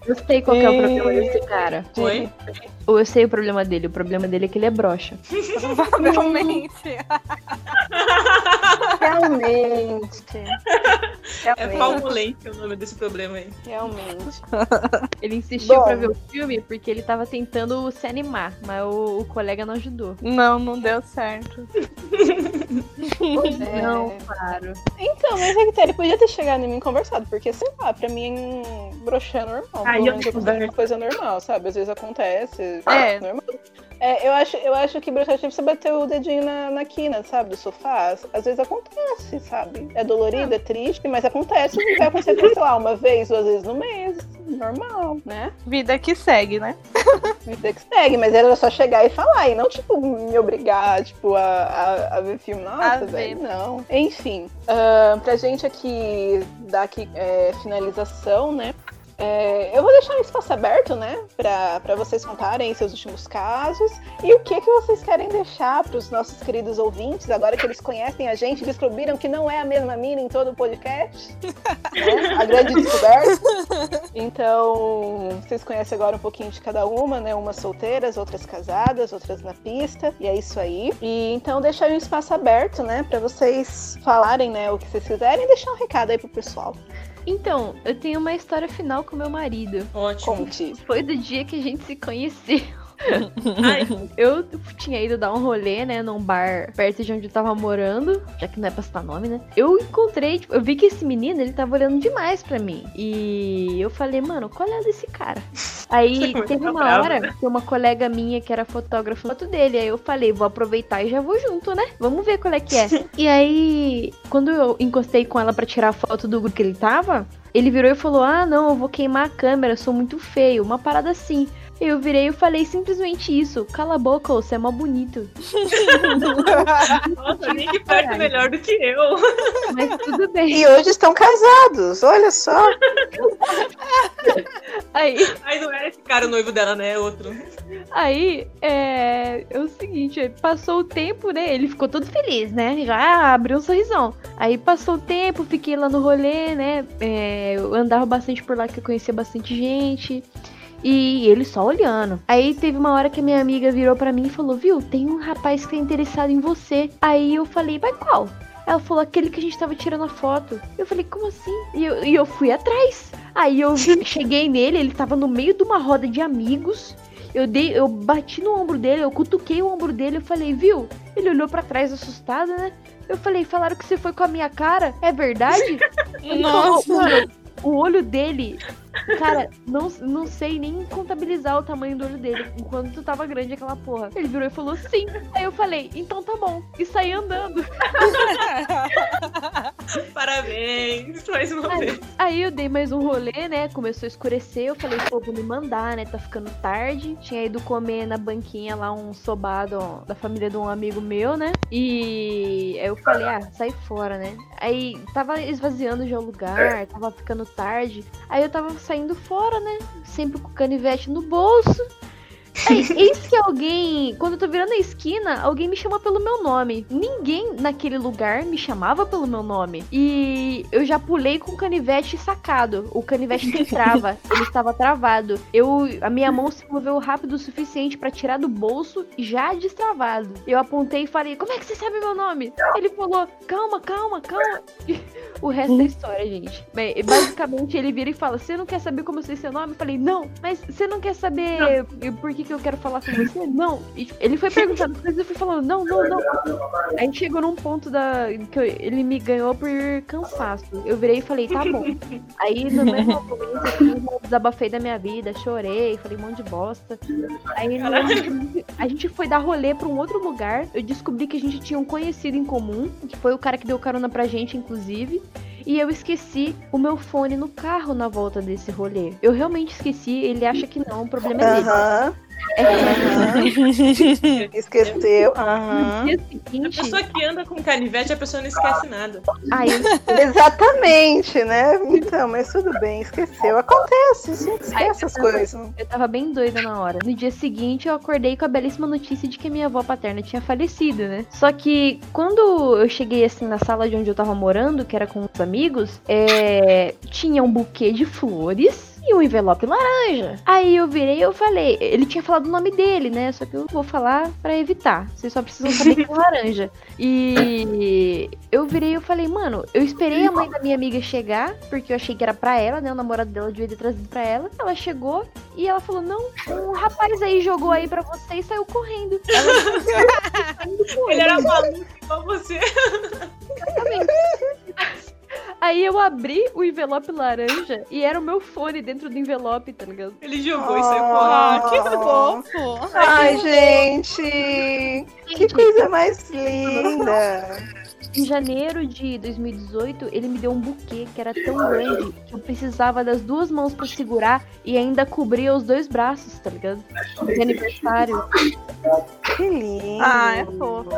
eu sei qual que é o E- problema desse cara. Oi? Ou eu sei o problema dele. O problema dele é que ele é broxa. Provavelmente. Realmente. É Realmente. palmolente o nome desse problema aí. Realmente. Ele insistiu Bom. pra ver o filme porque ele tava tentando se animar, mas o, o colega não ajudou. Não, não deu certo. É. Não, claro. Então, mas é que tá, ele podia ter chegado em mim e conversado, porque, sei lá, pra mim, broxar é normal. Aí Pelo eu eu considero uma coisa normal, sabe? Às vezes acontece. É. Normal. É, eu acho, eu acho que broxar é tipo você bater o dedinho na, na quina, sabe? Do sofá. Às vezes acontece, sabe? É dolorido, é triste, mas acontece. Vai acontecer, sei lá, uma vez, duas vezes no mês. Normal, né? Vida que segue, né? Vida que segue, mas era só chegar e falar, e não, tipo, me obrigar, tipo, a, a, a ver filme. Nossa, velho, não. Enfim, ahn, pra gente aqui dar aqui é, finalização, né? É, eu vou deixar um espaço aberto, né, pra, pra vocês contarem seus últimos casos e o que que vocês querem deixar pros nossos queridos ouvintes, agora que eles conhecem a gente, descobriram que não é a mesma mina em todo o podcast, né, a grande descoberta. Então, vocês conhecem agora um pouquinho de cada uma, né? Umas solteiras, outras casadas, outras na pista. E é isso aí. E então deixar um espaço aberto, né? Pra vocês falarem, né, o que vocês quiserem e deixar um recado aí pro pessoal. Então, eu tenho uma história final com meu marido. Ótimo. Conte. Foi do dia que a gente se conheceu. Ai, Eu tinha ido dar um rolê, né, num bar perto de onde eu tava morando, já que não é pra citar nome, né? Eu encontrei, tipo, eu vi que esse menino, ele tava olhando demais pra mim. E eu falei, mano, qual é desse cara? Aí teve uma brava, hora né? que uma colega minha que era fotógrafa foto dele, aí eu falei, vou aproveitar e já vou junto, né? Vamos ver qual é que é. e aí, quando eu encostei com ela pra tirar a foto do grupo que ele tava, ele virou e falou: Ah, não, eu vou queimar a câmera, eu sou muito feio. Uma parada assim. Eu virei e falei simplesmente isso. Cala a boca, você é mó bonito. nossa, nem que parte melhor do que eu. Mas tudo bem. E hoje estão casados, olha só. Aí, Aí não era esse cara o noivo dela, né? É outro. aí é, é o seguinte, passou o tempo, né? Ele ficou todo feliz, né? Já abriu um sorrisão. Aí passou o tempo, fiquei lá no rolê, né? É, eu andava bastante por lá que eu conhecia bastante gente. E ele só olhando. Aí teve uma hora que a minha amiga virou pra mim e falou: Viu, tem um rapaz que tá interessado em você. Aí eu falei: Mas qual? Ela falou: Aquele que a gente tava tirando a foto. Eu falei: Como assim? E eu, e eu fui atrás. Aí eu cheguei nele, ele tava no meio de uma roda de amigos. Eu dei, eu bati no ombro dele, eu cutuquei o ombro dele, eu falei, viu? Ele olhou pra trás assustado, né? Eu falei, falaram que você foi com a minha cara? É verdade? Falou, Nossa. mano, o olho dele, cara, não, não sei nem contabilizar o tamanho do olho dele, enquanto tava grande aquela porra. Ele virou e falou sim. Aí eu falei, então tá bom. E saí andando. Parabéns, mais uma Ai. vez. Aí eu dei mais um rolê, né? Começou a escurecer. Eu falei, pô, vou me mandar, né? Tá ficando tarde. Tinha ido comer na banquinha lá um sobado ó, da família de um amigo meu, né? E aí eu falei, ah, sai fora, né? Aí tava esvaziando já o lugar, tava ficando tarde. Aí eu tava saindo fora, né? Sempre com o canivete no bolso. Aí, eis que alguém, quando eu tô virando a esquina, alguém me chama pelo meu nome. Ninguém naquele lugar me chamava pelo meu nome. E eu já pulei com o canivete sacado. O canivete que trava, ele estava travado. Eu, a minha mão se moveu rápido o suficiente pra tirar do bolso, já destravado. Eu apontei e falei: Como é que você sabe meu nome? Ele falou: Calma, calma, calma. O resto da história, gente. Bem, basicamente, ele vira e fala: Você não quer saber como eu sei seu nome? Eu falei: Não, mas você não quer saber por que, que eu quero falar com você? Não. E ele foi perguntando coisas eu fui falando: Não, não, não. Aí chegou num ponto da que eu- ele me ganhou por cansaço. Eu virei e falei: Tá bom. Aí no mesmo momento eu desabafei da minha vida, chorei, falei um monte de bosta. Aí no- a gente foi dar rolê pra um outro lugar. Eu descobri que a gente tinha um conhecido em comum, que foi o cara que deu carona pra gente, inclusive. E eu esqueci o meu fone no carro na volta desse rolê. Eu realmente esqueci, ele acha que não, o problema é dele. Aham. Aham. Esqueceu. Dia A pessoa que anda com canivete, a pessoa não esquece nada. aí Exatamente, né? Então, mas tudo bem, esqueceu. Acontece, a gente esquece essas coisas. eu tava bem doida na hora. No dia seguinte, eu acordei com a belíssima notícia de que minha avó paterna tinha falecido, né? Só que quando eu cheguei assim na sala de onde eu tava morando, que era com os amigos, é... tinha um buquê de flores. E um envelope laranja. Aí eu virei e eu falei. Ele tinha falado o nome dele, né? Só que eu vou falar pra evitar. Vocês só precisam saber que é laranja. E eu virei e eu falei, mano, eu esperei a mãe da minha amiga chegar, porque eu achei que era pra ela, né? O namorado dela devia ter trazido pra ela. Ela chegou e ela falou: Não, um rapaz aí jogou aí pra você e saiu correndo. Ela Ele era maluco igual você. Aí eu abri o envelope laranja e era o meu fone dentro do envelope, tá ligado? Ele jogou e saiu Ah, correndo. que fofo. Ai, gente. Que coisa mais linda. Em janeiro de 2018, ele me deu um buquê que era tão grande que eu precisava das duas mãos pra segurar e ainda cobria os dois braços, tá ligado? De aniversário. Que lindo. Ah, é fofo.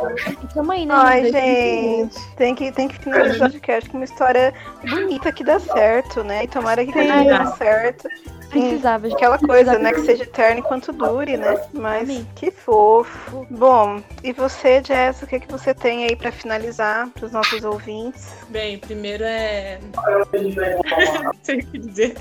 E tamo aí, né? Ai, gente? gente, tem que, tem que finalizar o podcast com uma história bonita que dá certo, né? E tomara que dando certo. Precisava, gente. Aquela coisa, né? Que seja eterna enquanto dure, né? Mas Amém. que fofo. Bom, e você, Jess, o que, que você tem aí pra finalizar pros nossos ouvintes? Bem, primeiro é. Não sei o que dizer.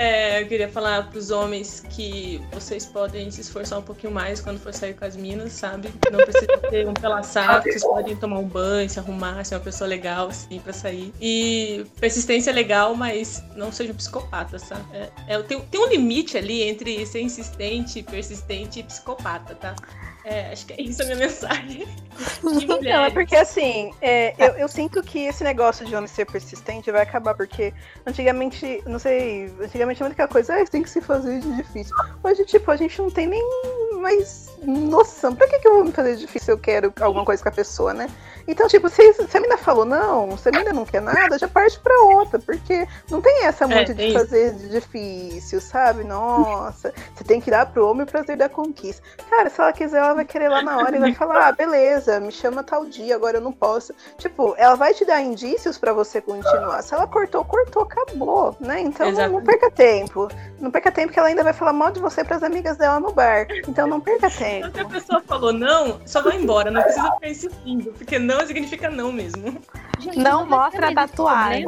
É, eu queria falar pros homens que vocês podem se esforçar um pouquinho mais quando for sair com as minas, sabe? Não precisa ter um pela saco, vocês podem tomar um banho, se arrumar, ser uma pessoa legal, assim, pra sair. E persistência é legal, mas não seja um psicopata, sabe? É, é, tem, tem um limite ali entre ser insistente, persistente e psicopata, tá? É, acho que é isso a minha mensagem. Não, é porque assim, é, eu, eu sinto que esse negócio de homem ser persistente vai acabar, porque antigamente, não sei, antigamente é muita coisa, ah, tem que se fazer de difícil. Hoje, tipo, a gente não tem nem mais noção. Pra que, que eu vou me fazer de difícil se eu quero alguma coisa com a pessoa, né? Então, tipo, se, se a mina falou não, se a mina não quer nada, já parte pra outra, porque não tem essa muito tem de isso. fazer de difícil, sabe? Nossa, você tem que dar pro homem o prazer da conquista. Cara, se ela quiser, ela vai querer lá na hora e vai falar, ah, beleza, me chama tal dia, agora eu não posso. Tipo, ela vai te dar indícios pra você continuar. Se ela cortou, cortou, acabou, né? Então não, não perca tempo. Não perca tempo que ela ainda vai falar mal de você pras amigas dela no bar. Então não perca tempo. Se a pessoa falou não, só vai embora. Não precisa ficar insistindo. Porque não significa não mesmo. Gente, Não mostra a tatuagem.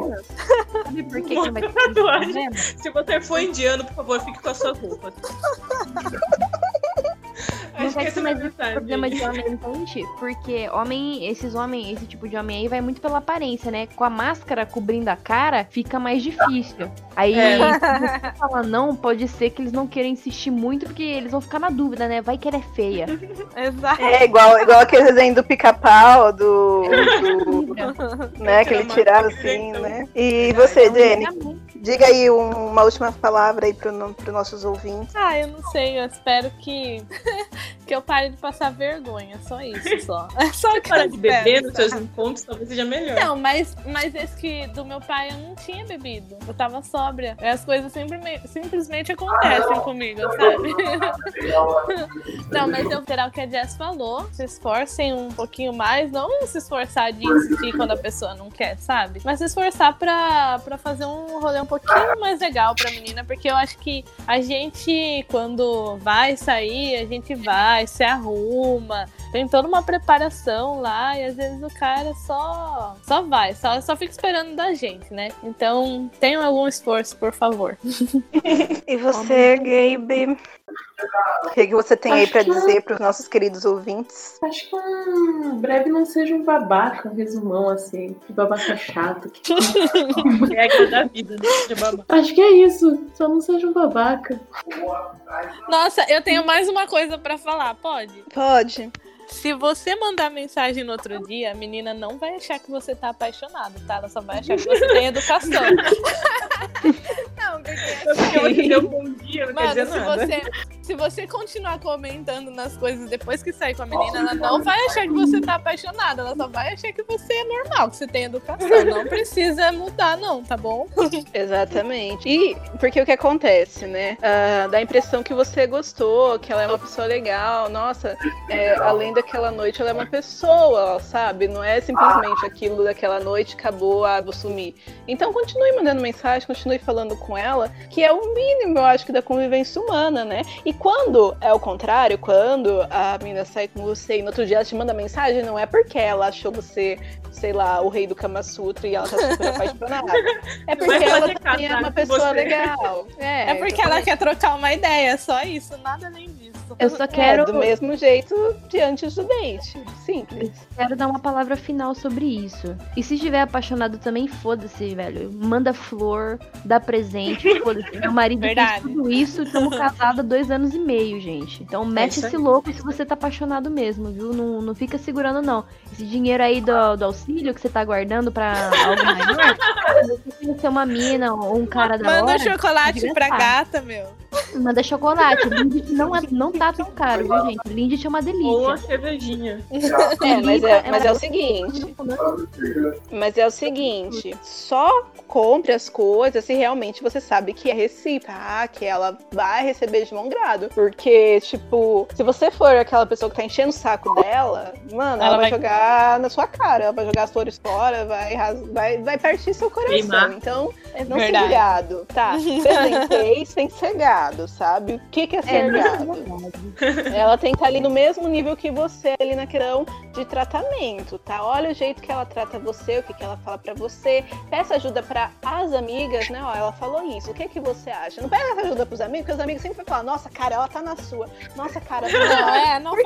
Sabe por que, que não vai ter Tatuagem. Se você for indiano, por favor, fique com a sua roupa. Ter é mais esse mensagem. problema de homem, entende? Porque homem, esses homens, esse tipo de homem aí vai muito pela aparência, né? Com a máscara cobrindo a cara, fica mais difícil. Aí, É. se você falar não, pode ser que eles não queiram insistir muito, porque eles vão ficar na dúvida, né? Vai que ela é feia. Exato. É igual, igual aquele desenho do pica-pau, do, do- né, que ele tirava assim, né? E você, Jenny, diga aí um- uma última palavra aí para os nossos ouvintes. Ah, eu não sei, eu espero que que eu pare de passar vergonha. Só isso, só. É só que Para de beber espero, nos seus encontros, talvez seja melhor. Não, mas, mas esse que do meu pai eu não tinha bebido. Eu tava sóbria. E as coisas simplesmente, simplesmente acontecem comigo, sabe? Não, mas eu será o que a Jess falou. Se esforcem um pouquinho mais. Não se esforçar de insistir quando a pessoa não quer, sabe? Mas se esforçar pra, pra fazer um rolê um pouquinho mais legal pra menina. Porque eu acho que a gente, quando vai sair, a gente vai, se arruma. Tem toda uma preparação lá. E às vezes o cara só, só vai. Só, só fica esperando da gente, né? Então, tenham algum esforço, por favor. E você, Gabe? O que, que você tem aí pra dizer pros nossos queridos ouvintes? Acho que um breve não seja um babaca, um resumão assim. Que babaca chato. Que... Regra da vida, né? De babá. Acho que é isso. Só não seja um babaca. Nossa, eu tenho mais uma coisa pra falar, pode? Pode. Se você mandar mensagem no outro dia, a menina não vai achar que você tá apaixonado, tá? Ela só vai achar que você tem educação. não, porque você deu um bom dia, não quer Mano, dizer se nada. você, se você continuar comentando nas coisas depois que sair com a menina, ela não vai achar que você tá apaixonada. Ela só vai achar que você é normal, que você tem educação. Não precisa mudar, não, tá bom? Exatamente. E porque o que acontece, né? Ah, dá a impressão que você gostou, que ela é uma pessoa legal. Nossa, é, além daquela noite, ela é uma pessoa, sabe? Não é simplesmente aquilo daquela noite, acabou, ah, vou sumir. Então continue mandando mensagem, continue falando com ela, que é o mínimo, eu acho, que da convivência humana, né? E quando é o contrário, quando a menina sai com você e no outro dia ela te manda mensagem, não é porque ela achou você, sei lá, o rei do Kama Sutra e ela tá super apaixonada. É porque Mas ela ela também é uma pessoa você. legal. É, É porque ela quer trocar uma ideia, só isso, nada além disso. Eu só É, quero, do mesmo jeito de antes do date. Simples. quero dar uma palavra final sobre isso. E se estiver apaixonado também, foda-se, velho. Manda flor, dá presente, foda-se. Meu marido Verdade. fez tudo isso, estamos casados há dois anos e meio, gente. Então mete isso esse louco se você tá apaixonado mesmo, viu? Não, não fica segurando, não. Esse dinheiro aí do, do auxílio que você tá guardando pra algo maior, você conhecer uma mina ou um cara da Manda um hora, chocolate pra gata, meu. Manda chocolate. Lindt não, é, não tá tão caro, viu, gente? Lindt é uma Ou delícia. cervejinha. É, mas é, mas é o seguinte. Mas é o seguinte, só compre as coisas se realmente você sabe que é recíproca, tá? que ela vai receber de bom grado. Porque, tipo, se você for aquela pessoa que tá enchendo o saco dela, mano, ela, Ela vai, vai- jogar na sua cara, ela vai jogar as flores fora, vai, vai, vai partir seu coração. Queimar. Então, É não verdade. seja gado, tá? Presenteis tem que ser gado, sabe? O que, que é ser É, é gado? Ela tem que estar ali no mesmo nível que você, ali na questão de tratamento, tá? Olha o jeito que ela trata você, o que, que ela fala pra você. Peça ajuda pra as amigas, né? Ó, ela falou isso. O que que você acha? Não pega essa ajuda pros amigos, porque os amigos sempre vão falar: nossa, cara, ela tá na sua. Nossa, cara, Não, não. é, não Por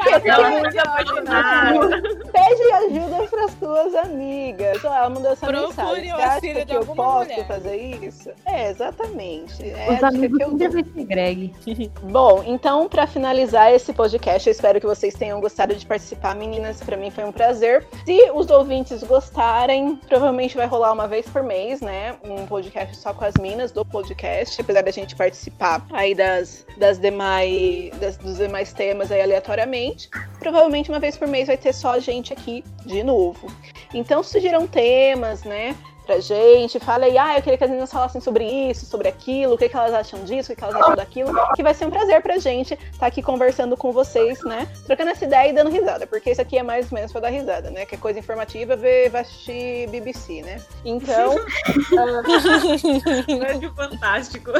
apaixonada. Pede ajuda pras tuas amigas. Ó, ela mandou essa Procure mensagem. o Você acha auxílio que de alguma posso mulher. fazer isso? É, exatamente. É Os amigos eu ser Greg. Bom, então, pra finalizar esse podcast, eu espero que vocês tenham gostado de participar, meninas. Pra mim foi um prazer. Se os ouvintes gostarem, provavelmente vai rolar uma vez por mês, né? Um podcast só com as minas do podcast, apesar da gente participar aí das, das demais, das- dos demais temas aí aleatoriamente. Provavelmente uma vez por mês vai ter só a gente aqui de novo. Então sugiram temas, né? Pra gente, fala aí, ah, eu queria que as meninas falassem sobre isso, sobre aquilo, o que, que elas acham disso, o que, que elas acham daquilo, que vai ser um prazer pra gente estar aqui conversando com vocês, né? Trocando essa ideia e dando risada, porque isso aqui é mais ou menos pra dar risada, né? Que é coisa informativa, ver, assistir BBC, né? Então, Médio fantástico.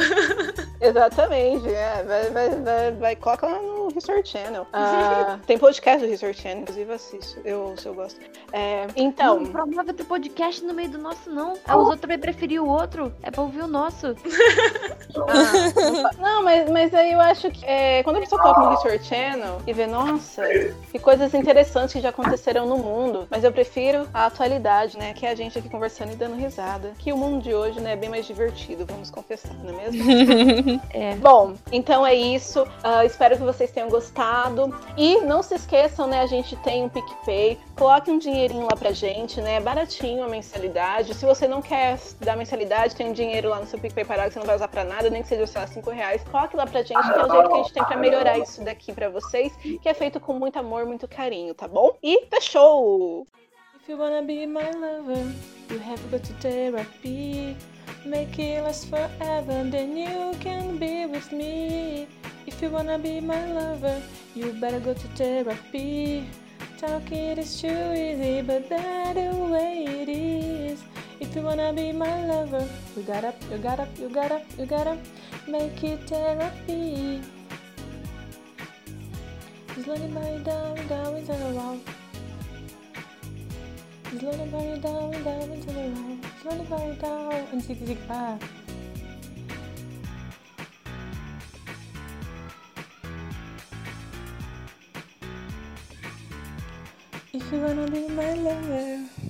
Exatamente, é. Vai, vai, vai, vai, coloca lá no History Channel. Ah, tem podcast do History Channel, inclusive assisto, eu, se eu gosto. É, então, Não provável ter podcast no meio do nosso, não. Ah, Os outros vai preferir o outro. É pra ouvir o nosso. ah, não, mas, mas aí eu acho que é, quando a pessoa coloca no History Channel e vê, nossa, que coisas interessantes que já aconteceram no mundo, mas eu prefiro a atualidade, né? Que é a gente aqui conversando e dando risada. Que o mundo de hoje, né, é bem mais divertido, vamos confessar, não é mesmo? É. Bom, então é isso. Ah, espero que vocês tenham tenham gostado. E não se esqueçam, né? A gente tem um PicPay. Coloque um dinheirinho lá pra gente, né? Baratinho a mensalidade. Se você não quer dar mensalidade, tem um dinheiro lá no seu PicPay parado que você não vai usar pra nada, nem que seja, sei lá, 5 reais. Coloque lá pra gente, que é o jeito que a gente tem pra melhorar isso daqui pra vocês, que é feito com muito amor, muito carinho, tá bom? E fechou! If you wanna be my lover, you have to go to therapy. Make it last forever, then you can be with me. If you wanna be my lover, you better go to therapy. Talk it is too easy, but that the way it is. If you wanna be my lover, you gotta, you gotta, you gotta, you gotta make it therapy. Slowly by down, down into the slowly the down, down and to the right. Slow the down and zig zig back. If you wanna be my lover.